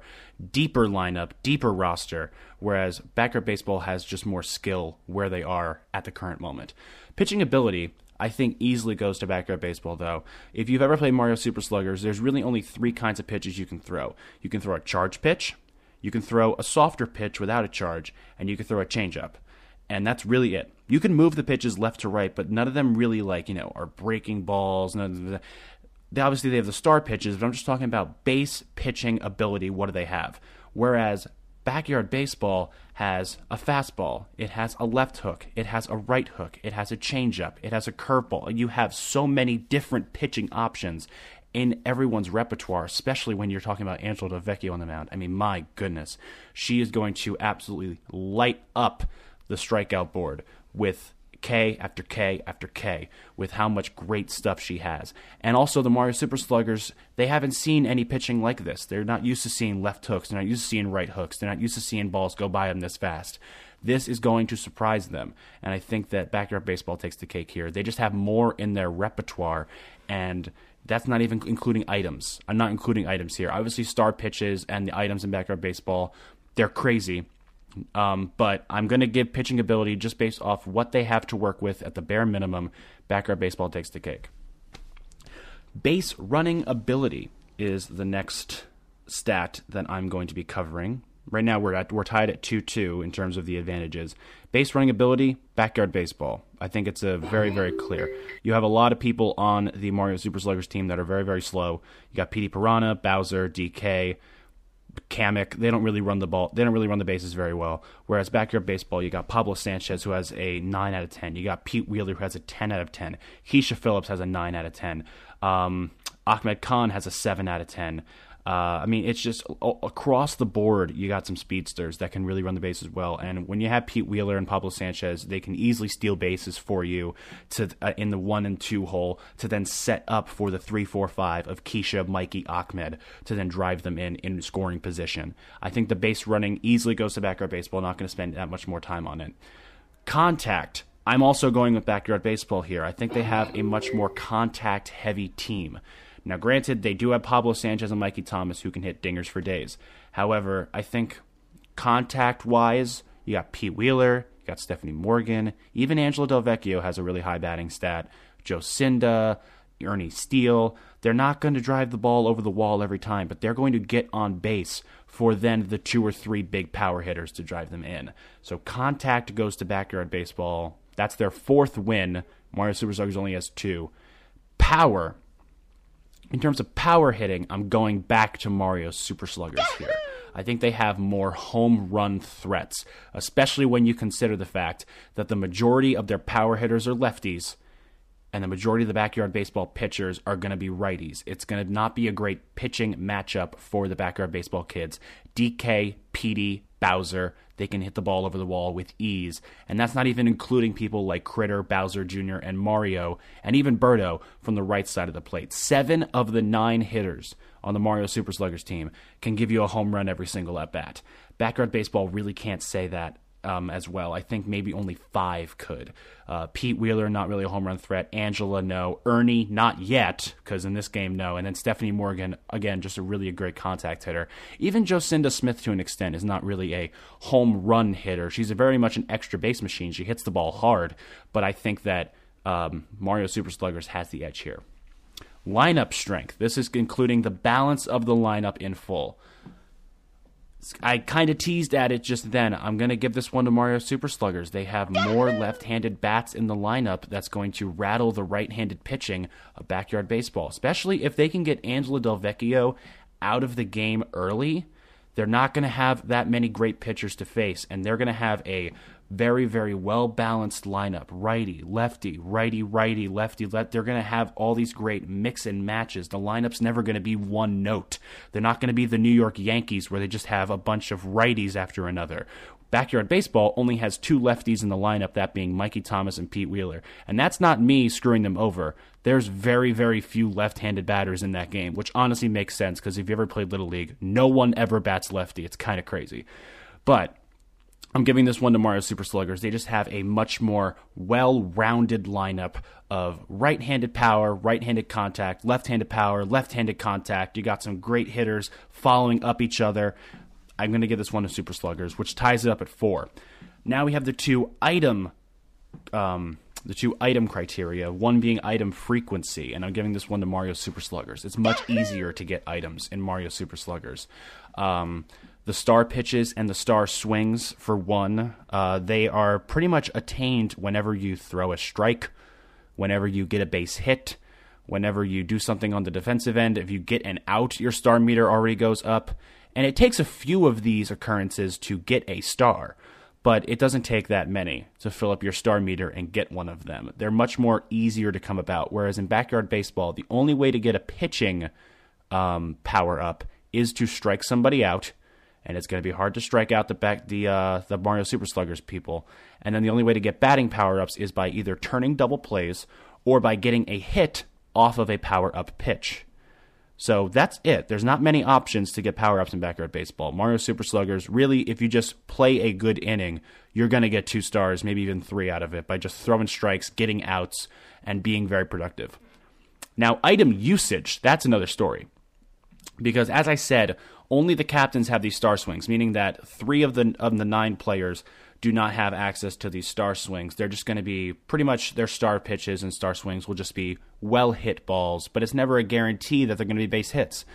deeper lineup, deeper roster, whereas backyard baseball has just more skill where they are at the current moment. Pitching ability, I think easily goes to backyard baseball though. If you've ever played Mario Super Sluggers, there's really only three kinds of pitches you can throw. You can throw a charge pitch, you can throw a softer pitch without a charge, and you can throw a changeup and that's really it. You can move the pitches left to right, but none of them really like you know are breaking balls. None obviously they have the star pitches, but I'm just talking about base pitching ability. What do they have? Whereas backyard baseball has a fastball, it has a left hook, it has a right hook, it has a changeup, it has a curveball. You have so many different pitching options in everyone's repertoire, especially when you're talking about Angela Delvecchio on the mound. I mean, my goodness, she is going to absolutely light up the strikeout board with K after K after K with how much great stuff she has. And also the Mario Super Sluggers, they haven't seen any pitching like this. They're not used to seeing left hooks, they're not used to seeing right hooks, they're not used to seeing balls go by them this fast. This is going to surprise them. And I think that backyard baseball takes the cake here. They just have more in their repertoire and that's not even including items. I'm not including items here. Obviously, star pitches and the items in backyard baseball, they're crazy. Um, but I'm going to give pitching ability just based off what they have to work with at the bare minimum. Backyard baseball takes the cake. Base running ability is the next stat that I'm going to be covering. Right now we're at we're tied at two two in terms of the advantages. Base running ability, backyard baseball. I think it's a very very clear. You have a lot of people on the Mario Super Sluggers team that are very very slow. You got Petey Piranha, Bowser, DK, Kamek. They don't really run the ball. They don't really run the bases very well. Whereas backyard baseball, you got Pablo Sanchez who has a nine out of ten. You got Pete Wheeler who has a ten out of ten. Keisha Phillips has a nine out of ten. Um, Ahmed Khan has a seven out of ten. Uh, I mean, it's just across the board. You got some speedsters that can really run the bases well, and when you have Pete Wheeler and Pablo Sanchez, they can easily steal bases for you to uh, in the one and two hole to then set up for the three, four, five of Keisha, Mikey, Ahmed to then drive them in in scoring position. I think the base running easily goes to backyard baseball. Not going to spend that much more time on it. Contact. I'm also going with backyard baseball here. I think they have a much more contact heavy team. Now, granted, they do have Pablo Sanchez and Mikey Thomas who can hit dingers for days. However, I think contact wise, you got Pete Wheeler, you got Stephanie Morgan, even Angela Delvecchio has a really high batting stat. Jocinda, Ernie Steele, they're not going to drive the ball over the wall every time, but they're going to get on base for then the two or three big power hitters to drive them in. So contact goes to backyard baseball. That's their fourth win. Mario Super Sluggers only has two. Power in terms of power hitting, I'm going back to Mario's Super Sluggers here. I think they have more home run threats, especially when you consider the fact that the majority of their power hitters are lefties and the majority of the backyard baseball pitchers are going to be righties. It's going to not be a great pitching matchup for the backyard baseball kids. DK, Petey, Bowser, they can hit the ball over the wall with ease. And that's not even including people like Kritter, Bowser Jr., and Mario, and even Birdo from the right side of the plate. Seven of the nine hitters on the Mario Super Sluggers team can give you a home run every single at bat. Backyard baseball really can't say that um, as well. I think maybe only five could. Uh, Pete Wheeler, not really a home run threat. Angela, no. Ernie, not yet, because in this game, no. And then Stephanie Morgan, again, just a really a great contact hitter. Even Jocinda Smith, to an extent, is not really a home run hitter. She's very much an extra base machine. She hits the ball hard, but I think that um, Mario Super Sluggers has the edge here. Lineup strength. This is including the balance of the lineup in full. I kind of teased at it just then. I'm going to give this one to Mario Super Sluggers. They have more left handed bats in the lineup that's going to rattle the right handed pitching of backyard baseball, especially if they can get Angela Delvecchio out of the game early. They're not going to have that many great pitchers to face, and they're going to have a very, very well balanced lineup. Righty, lefty, righty, righty, lefty. Let they're going to have all these great mix and matches. The lineup's never going to be one note. They're not going to be the New York Yankees where they just have a bunch of righties after another. Backyard Baseball only has two lefties in the lineup, that being Mikey Thomas and Pete Wheeler. And that's not me screwing them over. There's very, very few left handed batters in that game, which honestly makes sense because if you ever played Little League, no one ever bats lefty. It's kind of crazy. But I'm giving this one to Mario Super Sluggers. They just have a much more well rounded lineup of right handed power, right handed contact, left handed power, left handed contact. You got some great hitters following up each other. I'm going to give this one to Super Sluggers, which ties it up at four. Now we have the two item. Um, the two item criteria, one being item frequency, and I'm giving this one to Mario Super Sluggers. It's much easier to get items in Mario Super Sluggers. Um, the star pitches and the star swings, for one, uh, they are pretty much attained whenever you throw a strike, whenever you get a base hit, whenever you do something on the defensive end. If you get an out, your star meter already goes up. And it takes a few of these occurrences to get a star, but it doesn't take that many to fill up your star meter and get one of them. They're much more easier to come about. Whereas in backyard baseball, the only way to get a pitching um, power up is to strike somebody out and it's going to be hard to strike out the back the uh, the Mario Super Sluggers people. And then the only way to get batting power ups is by either turning double plays or by getting a hit off of a power up pitch. So that's it. There's not many options to get power ups in backyard baseball. Mario Super Sluggers, really, if you just play a good inning, you're going to get two stars, maybe even three out of it by just throwing strikes, getting outs, and being very productive. Now, item usage, that's another story. Because as I said, only the captains have these star swings, meaning that three of the of the nine players do not have access to these star swings. They're just going to be pretty much their star pitches and star swings will just be well hit balls, but it's never a guarantee that they're going to be base hits.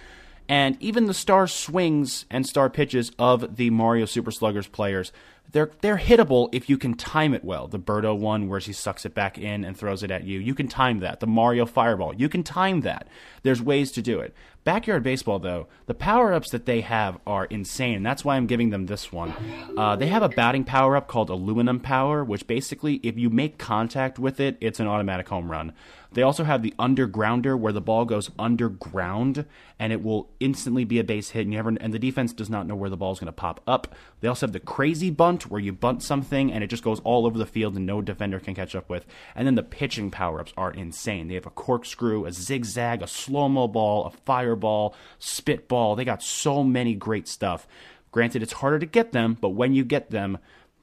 And even the star swings and star pitches of the Mario Super Sluggers players, they're they're hittable if you can time it well. The Birdo one where she sucks it back in and throws it at you, you can time that. The Mario Fireball, you can time that. There's ways to do it. Backyard Baseball, though, the power ups that they have are insane. That's why I'm giving them this one. Uh, they have a batting power up called Aluminum Power, which basically, if you make contact with it, it's an automatic home run. They also have the undergrounder where the ball goes underground and it will instantly be a base hit and you never and the defense does not know where the ball is going to pop up. They also have the crazy bunt where you bunt something and it just goes all over the field and no defender can catch up with. And then the pitching power-ups are insane. They have a corkscrew, a zigzag, a slow-mo ball, a fireball, spitball. They got so many great stuff. Granted, it's harder to get them, but when you get them,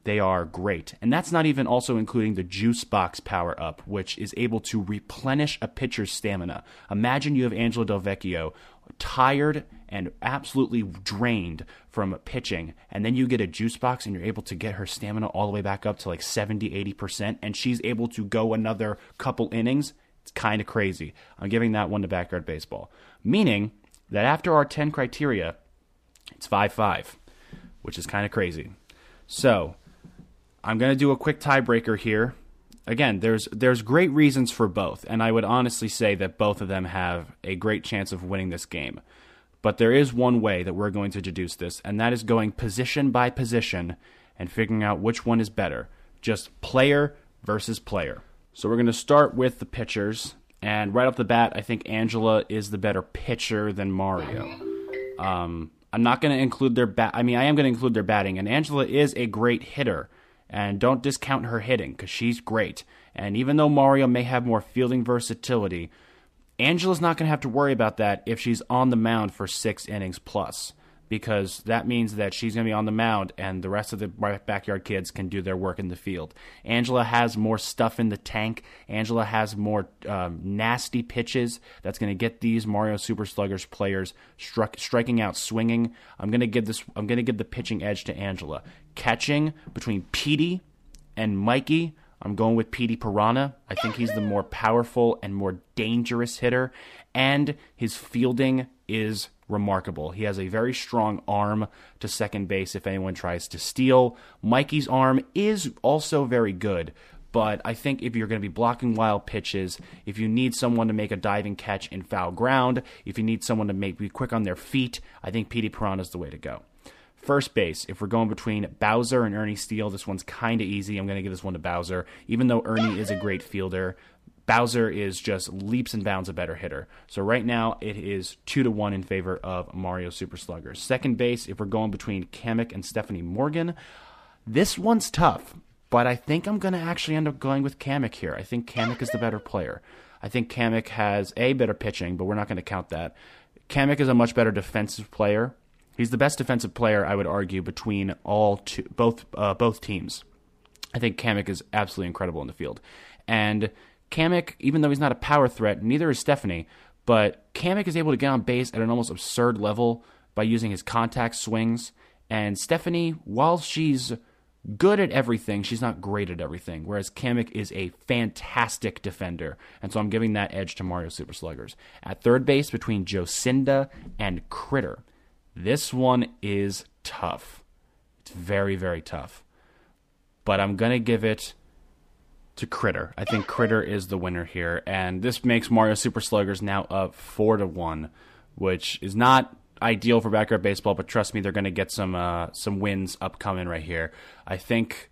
they are great. And that's not even also including the Juice Box power up, which is able to replenish a pitcher's stamina. Imagine you have Angela Delvecchio tired and absolutely drained from pitching, and then you get a juice box and you're able to get her stamina all the way back up to like 70, 80%, and she's able to go another couple innings. It's kind of crazy. I'm giving that one to backyard baseball. Meaning that after our 10 criteria, it's 5 5, which is kind of crazy. So, I'm going to do a quick tiebreaker here. Again, there's there's great reasons for both, and I would honestly say that both of them have a great chance of winning this game. But there is one way that we're going to deduce this, and that is going position by position and figuring out which one is better. Just player versus player. So we're going to start with the pitchers, and right off the bat, I think Angela is the better pitcher than Mario. Um, I'm not going to include their bat. I mean, I am going to include their batting, and Angela is a great hitter. And don't discount her hitting because she's great. And even though Mario may have more fielding versatility, Angela's not going to have to worry about that if she's on the mound for six innings plus, because that means that she's going to be on the mound and the rest of the backyard kids can do their work in the field. Angela has more stuff in the tank. Angela has more um, nasty pitches that's going to get these Mario Super Sluggers players struck, striking out swinging. I'm going to give this. I'm going to give the pitching edge to Angela. Catching between Petey and Mikey. I'm going with Petey Piranha. I think he's the more powerful and more dangerous hitter, and his fielding is remarkable. He has a very strong arm to second base if anyone tries to steal. Mikey's arm is also very good, but I think if you're going to be blocking wild pitches, if you need someone to make a diving catch in foul ground, if you need someone to make be quick on their feet, I think Petey Piranha is the way to go. First base, if we're going between Bowser and Ernie Steele, this one's kind of easy. I'm going to give this one to Bowser. Even though Ernie is a great fielder, Bowser is just leaps and bounds a better hitter. So right now it is two to one in favor of Mario Super Sluggers. Second base, if we're going between Kamek and Stephanie Morgan, this one's tough, but I think I'm going to actually end up going with Kamek here. I think Kamek is the better player. I think Kamek has a better pitching, but we're not going to count that. Kamek is a much better defensive player. He's the best defensive player, I would argue, between all two, both uh, both teams. I think Kamek is absolutely incredible in the field, and Kamek, even though he's not a power threat, neither is Stephanie. But Kamek is able to get on base at an almost absurd level by using his contact swings. And Stephanie, while she's good at everything, she's not great at everything. Whereas Kamek is a fantastic defender. And so I'm giving that edge to Mario Super Sluggers. At third base, between Jocinda and Kritter. This one is tough. It's very, very tough. But I'm going to give it to Kritter. I think Kritter is the winner here. And this makes Mario Super Sluggers now up 4 to 1, which is not ideal for backyard baseball, but trust me, they're going to get some uh, some wins upcoming right here. I think.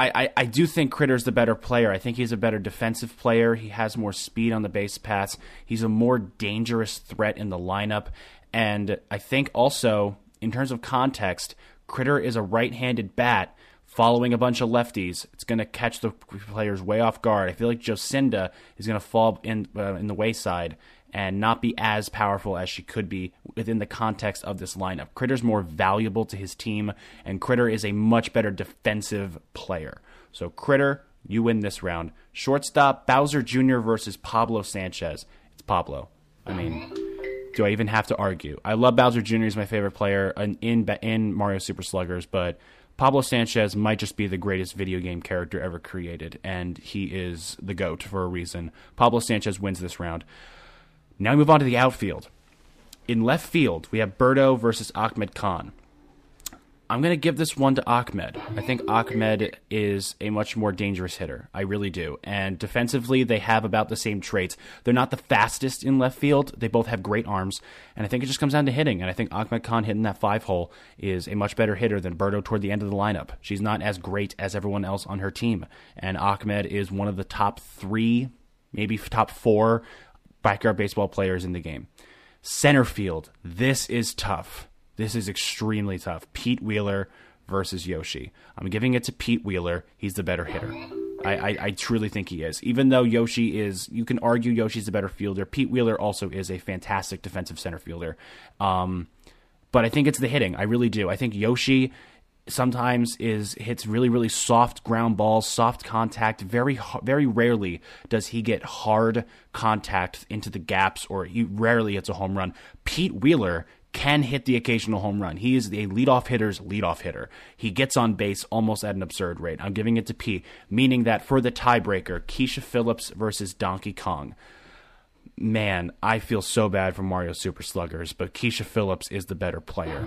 I, I, I do think Kritter's the better player. I think he's a better defensive player. He has more speed on the base paths. He's a more dangerous threat in the lineup. And I think also, in terms of context, Kritter is a right handed bat following a bunch of lefties. It's going to catch the players way off guard. I feel like Jocinda is going to fall in, uh, in the wayside and not be as powerful as she could be within the context of this lineup. Kritter's more valuable to his team, and Kritter is a much better defensive player. So, Kritter, you win this round. Shortstop, Bowser Jr. versus Pablo Sanchez. It's Pablo. I mean do I even have to argue? I love Bowser Jr. He's my favorite player in, in in Mario Super Sluggers, but Pablo Sanchez might just be the greatest video game character ever created, and he is the GOAT for a reason. Pablo Sanchez wins this round. Now we move on to the outfield. in left field, we have Birdo versus Ahmed Khan. I'm going to give this one to Ahmed. I think Ahmed is a much more dangerous hitter. I really do. And defensively, they have about the same traits. They're not the fastest in left field. They both have great arms. And I think it just comes down to hitting. And I think Ahmed Khan hitting that five hole is a much better hitter than Birdo toward the end of the lineup. She's not as great as everyone else on her team. And Ahmed is one of the top three, maybe top four backyard baseball players in the game. Center field, this is tough. This is extremely tough. Pete Wheeler versus Yoshi. I'm giving it to Pete Wheeler. He's the better hitter. I, I, I, truly think he is. Even though Yoshi is, you can argue Yoshi's a better fielder. Pete Wheeler also is a fantastic defensive center fielder. Um, but I think it's the hitting. I really do. I think Yoshi sometimes is hits really really soft ground balls, soft contact. Very very rarely does he get hard contact into the gaps, or he rarely hits a home run. Pete Wheeler can hit the occasional home run. He is a leadoff hitter's leadoff hitter. He gets on base almost at an absurd rate. I'm giving it to Pete, meaning that for the tiebreaker, Keisha Phillips versus Donkey Kong. Man, I feel so bad for Mario Super Sluggers, but Keisha Phillips is the better player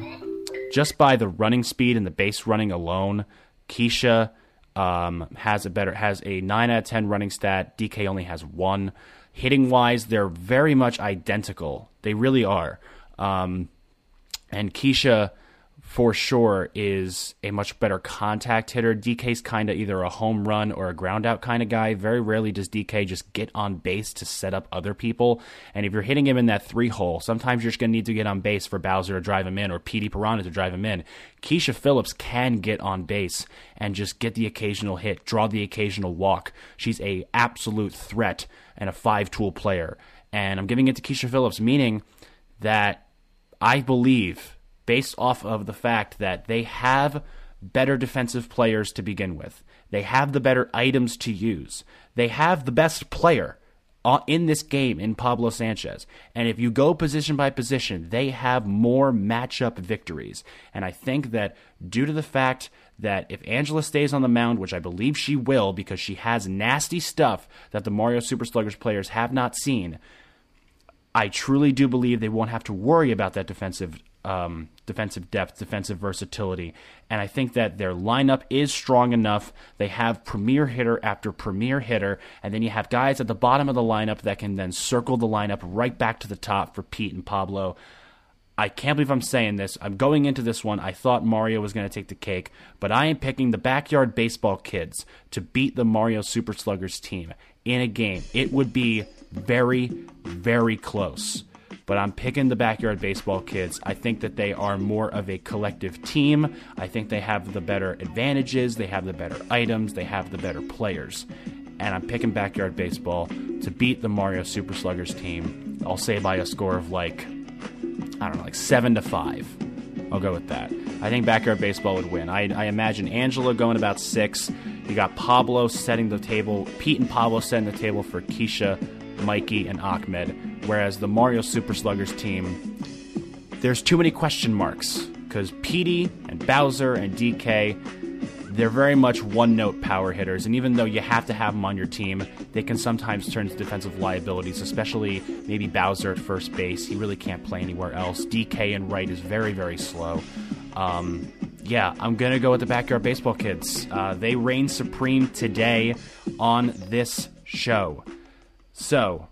just by the running speed and the base running alone, Keisha um, has a better has a nine out of ten running stat. DK only has one. Hitting wise, they're very much identical. They really are. Um, and Keisha for sure is a much better contact hitter. DK's kind of either a home run or a ground out kind of guy. Very rarely does DK just get on base to set up other people. And if you're hitting him in that three hole, sometimes you're just going to need to get on base for Bowser to drive him in or Petey Piranha to drive him in. Keisha Phillips can get on base and just get the occasional hit, draw the occasional walk. She's a absolute threat and a five tool player. And I'm giving it to Keisha Phillips, meaning that I believe based off of the fact that they have better defensive players to begin with. They have the better items to use. They have the best player uh, in this game in Pablo Sanchez. And if you go position by position, they have more matchup victories. And I think that due to the fact that if Angela stays on the mound, which I believe she will because she has nasty stuff that the Mario Super Sluggers players have not seen, I truly do believe they won't have to worry about that defensive um, defensive depth, defensive versatility. And I think that their lineup is strong enough. They have premier hitter after premier hitter, and then you have guys at the bottom of the lineup that can then circle the lineup right back to the top for Pete and Pablo. I can't believe I'm saying this. I'm going into this one. I thought Mario was going to take the cake, but I am picking the backyard baseball kids to beat the Mario Super Sluggers team in a game. It would be very, very close but I'm picking the backyard baseball kids. I think that they are more of a collective team. I think they have the better advantages, they have the better items, they have the better players. And I'm picking backyard baseball to beat the Mario Super Sluggers team. I'll say by a score of like, I don't know, like seven to five. I'll go with that. I think backyard baseball would win. I, I imagine Angela going about six. You got Pablo setting the table, Pete and Pablo setting the table for Keisha, Mikey, and Ahmed. Whereas the Mario Super Sluggers team, there's too many question marks because Petey and Bowser and DK, they're very much one note power hitters. And even though you have to have them on your team, they can sometimes turn to defensive liabilities, especially maybe Bowser at first base. He really can't play anywhere else. DK and right is very, very slow. Um, yeah, I'm going to go with the Backyard Baseball Kids. Uh, they reign supreme today on this show. So,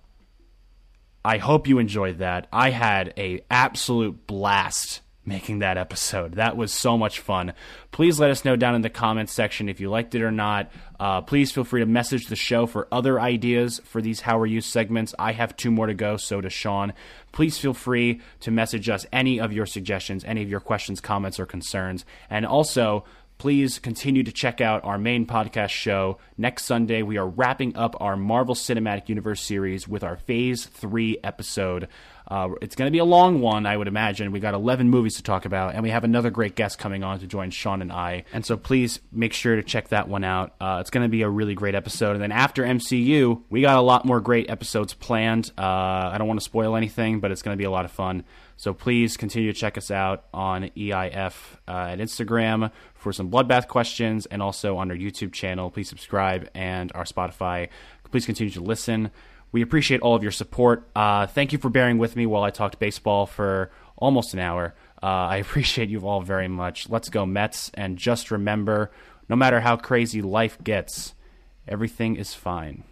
I hope you enjoyed that. I had a absolute blast making that episode. That was so much fun. Please let us know down in the comments section if you liked it or not. Uh, please feel free to message the show for other ideas for these How Are You segments. I have two more to go, so does Sean. Please feel free to message us any of your suggestions, any of your questions, comments, or concerns. And also, please continue to check out our main podcast show. Next Sunday, we are wrapping up our Marvel Cinematic Universe series with our Phase 3 episode. Uh, it's going to be a long one, I would imagine. We got 11 movies to talk about, and we have another great guest coming on to join Sean and I. And so please make sure to check that one out. Uh, it's going to be a really great episode. And then after MCU, we got a lot more great episodes planned. Uh, I don't want to spoil anything, but it's going to be a lot of fun. So please continue to check us out on EIF uh, at Instagram for some bloodbath questions and also on our YouTube channel. Please subscribe and our Spotify. Please continue to listen. We appreciate all of your support. Uh, thank you for bearing with me while I talked baseball for almost an hour. Uh, I appreciate you all very much. Let's go, Mets. And just remember no matter how crazy life gets, everything is fine.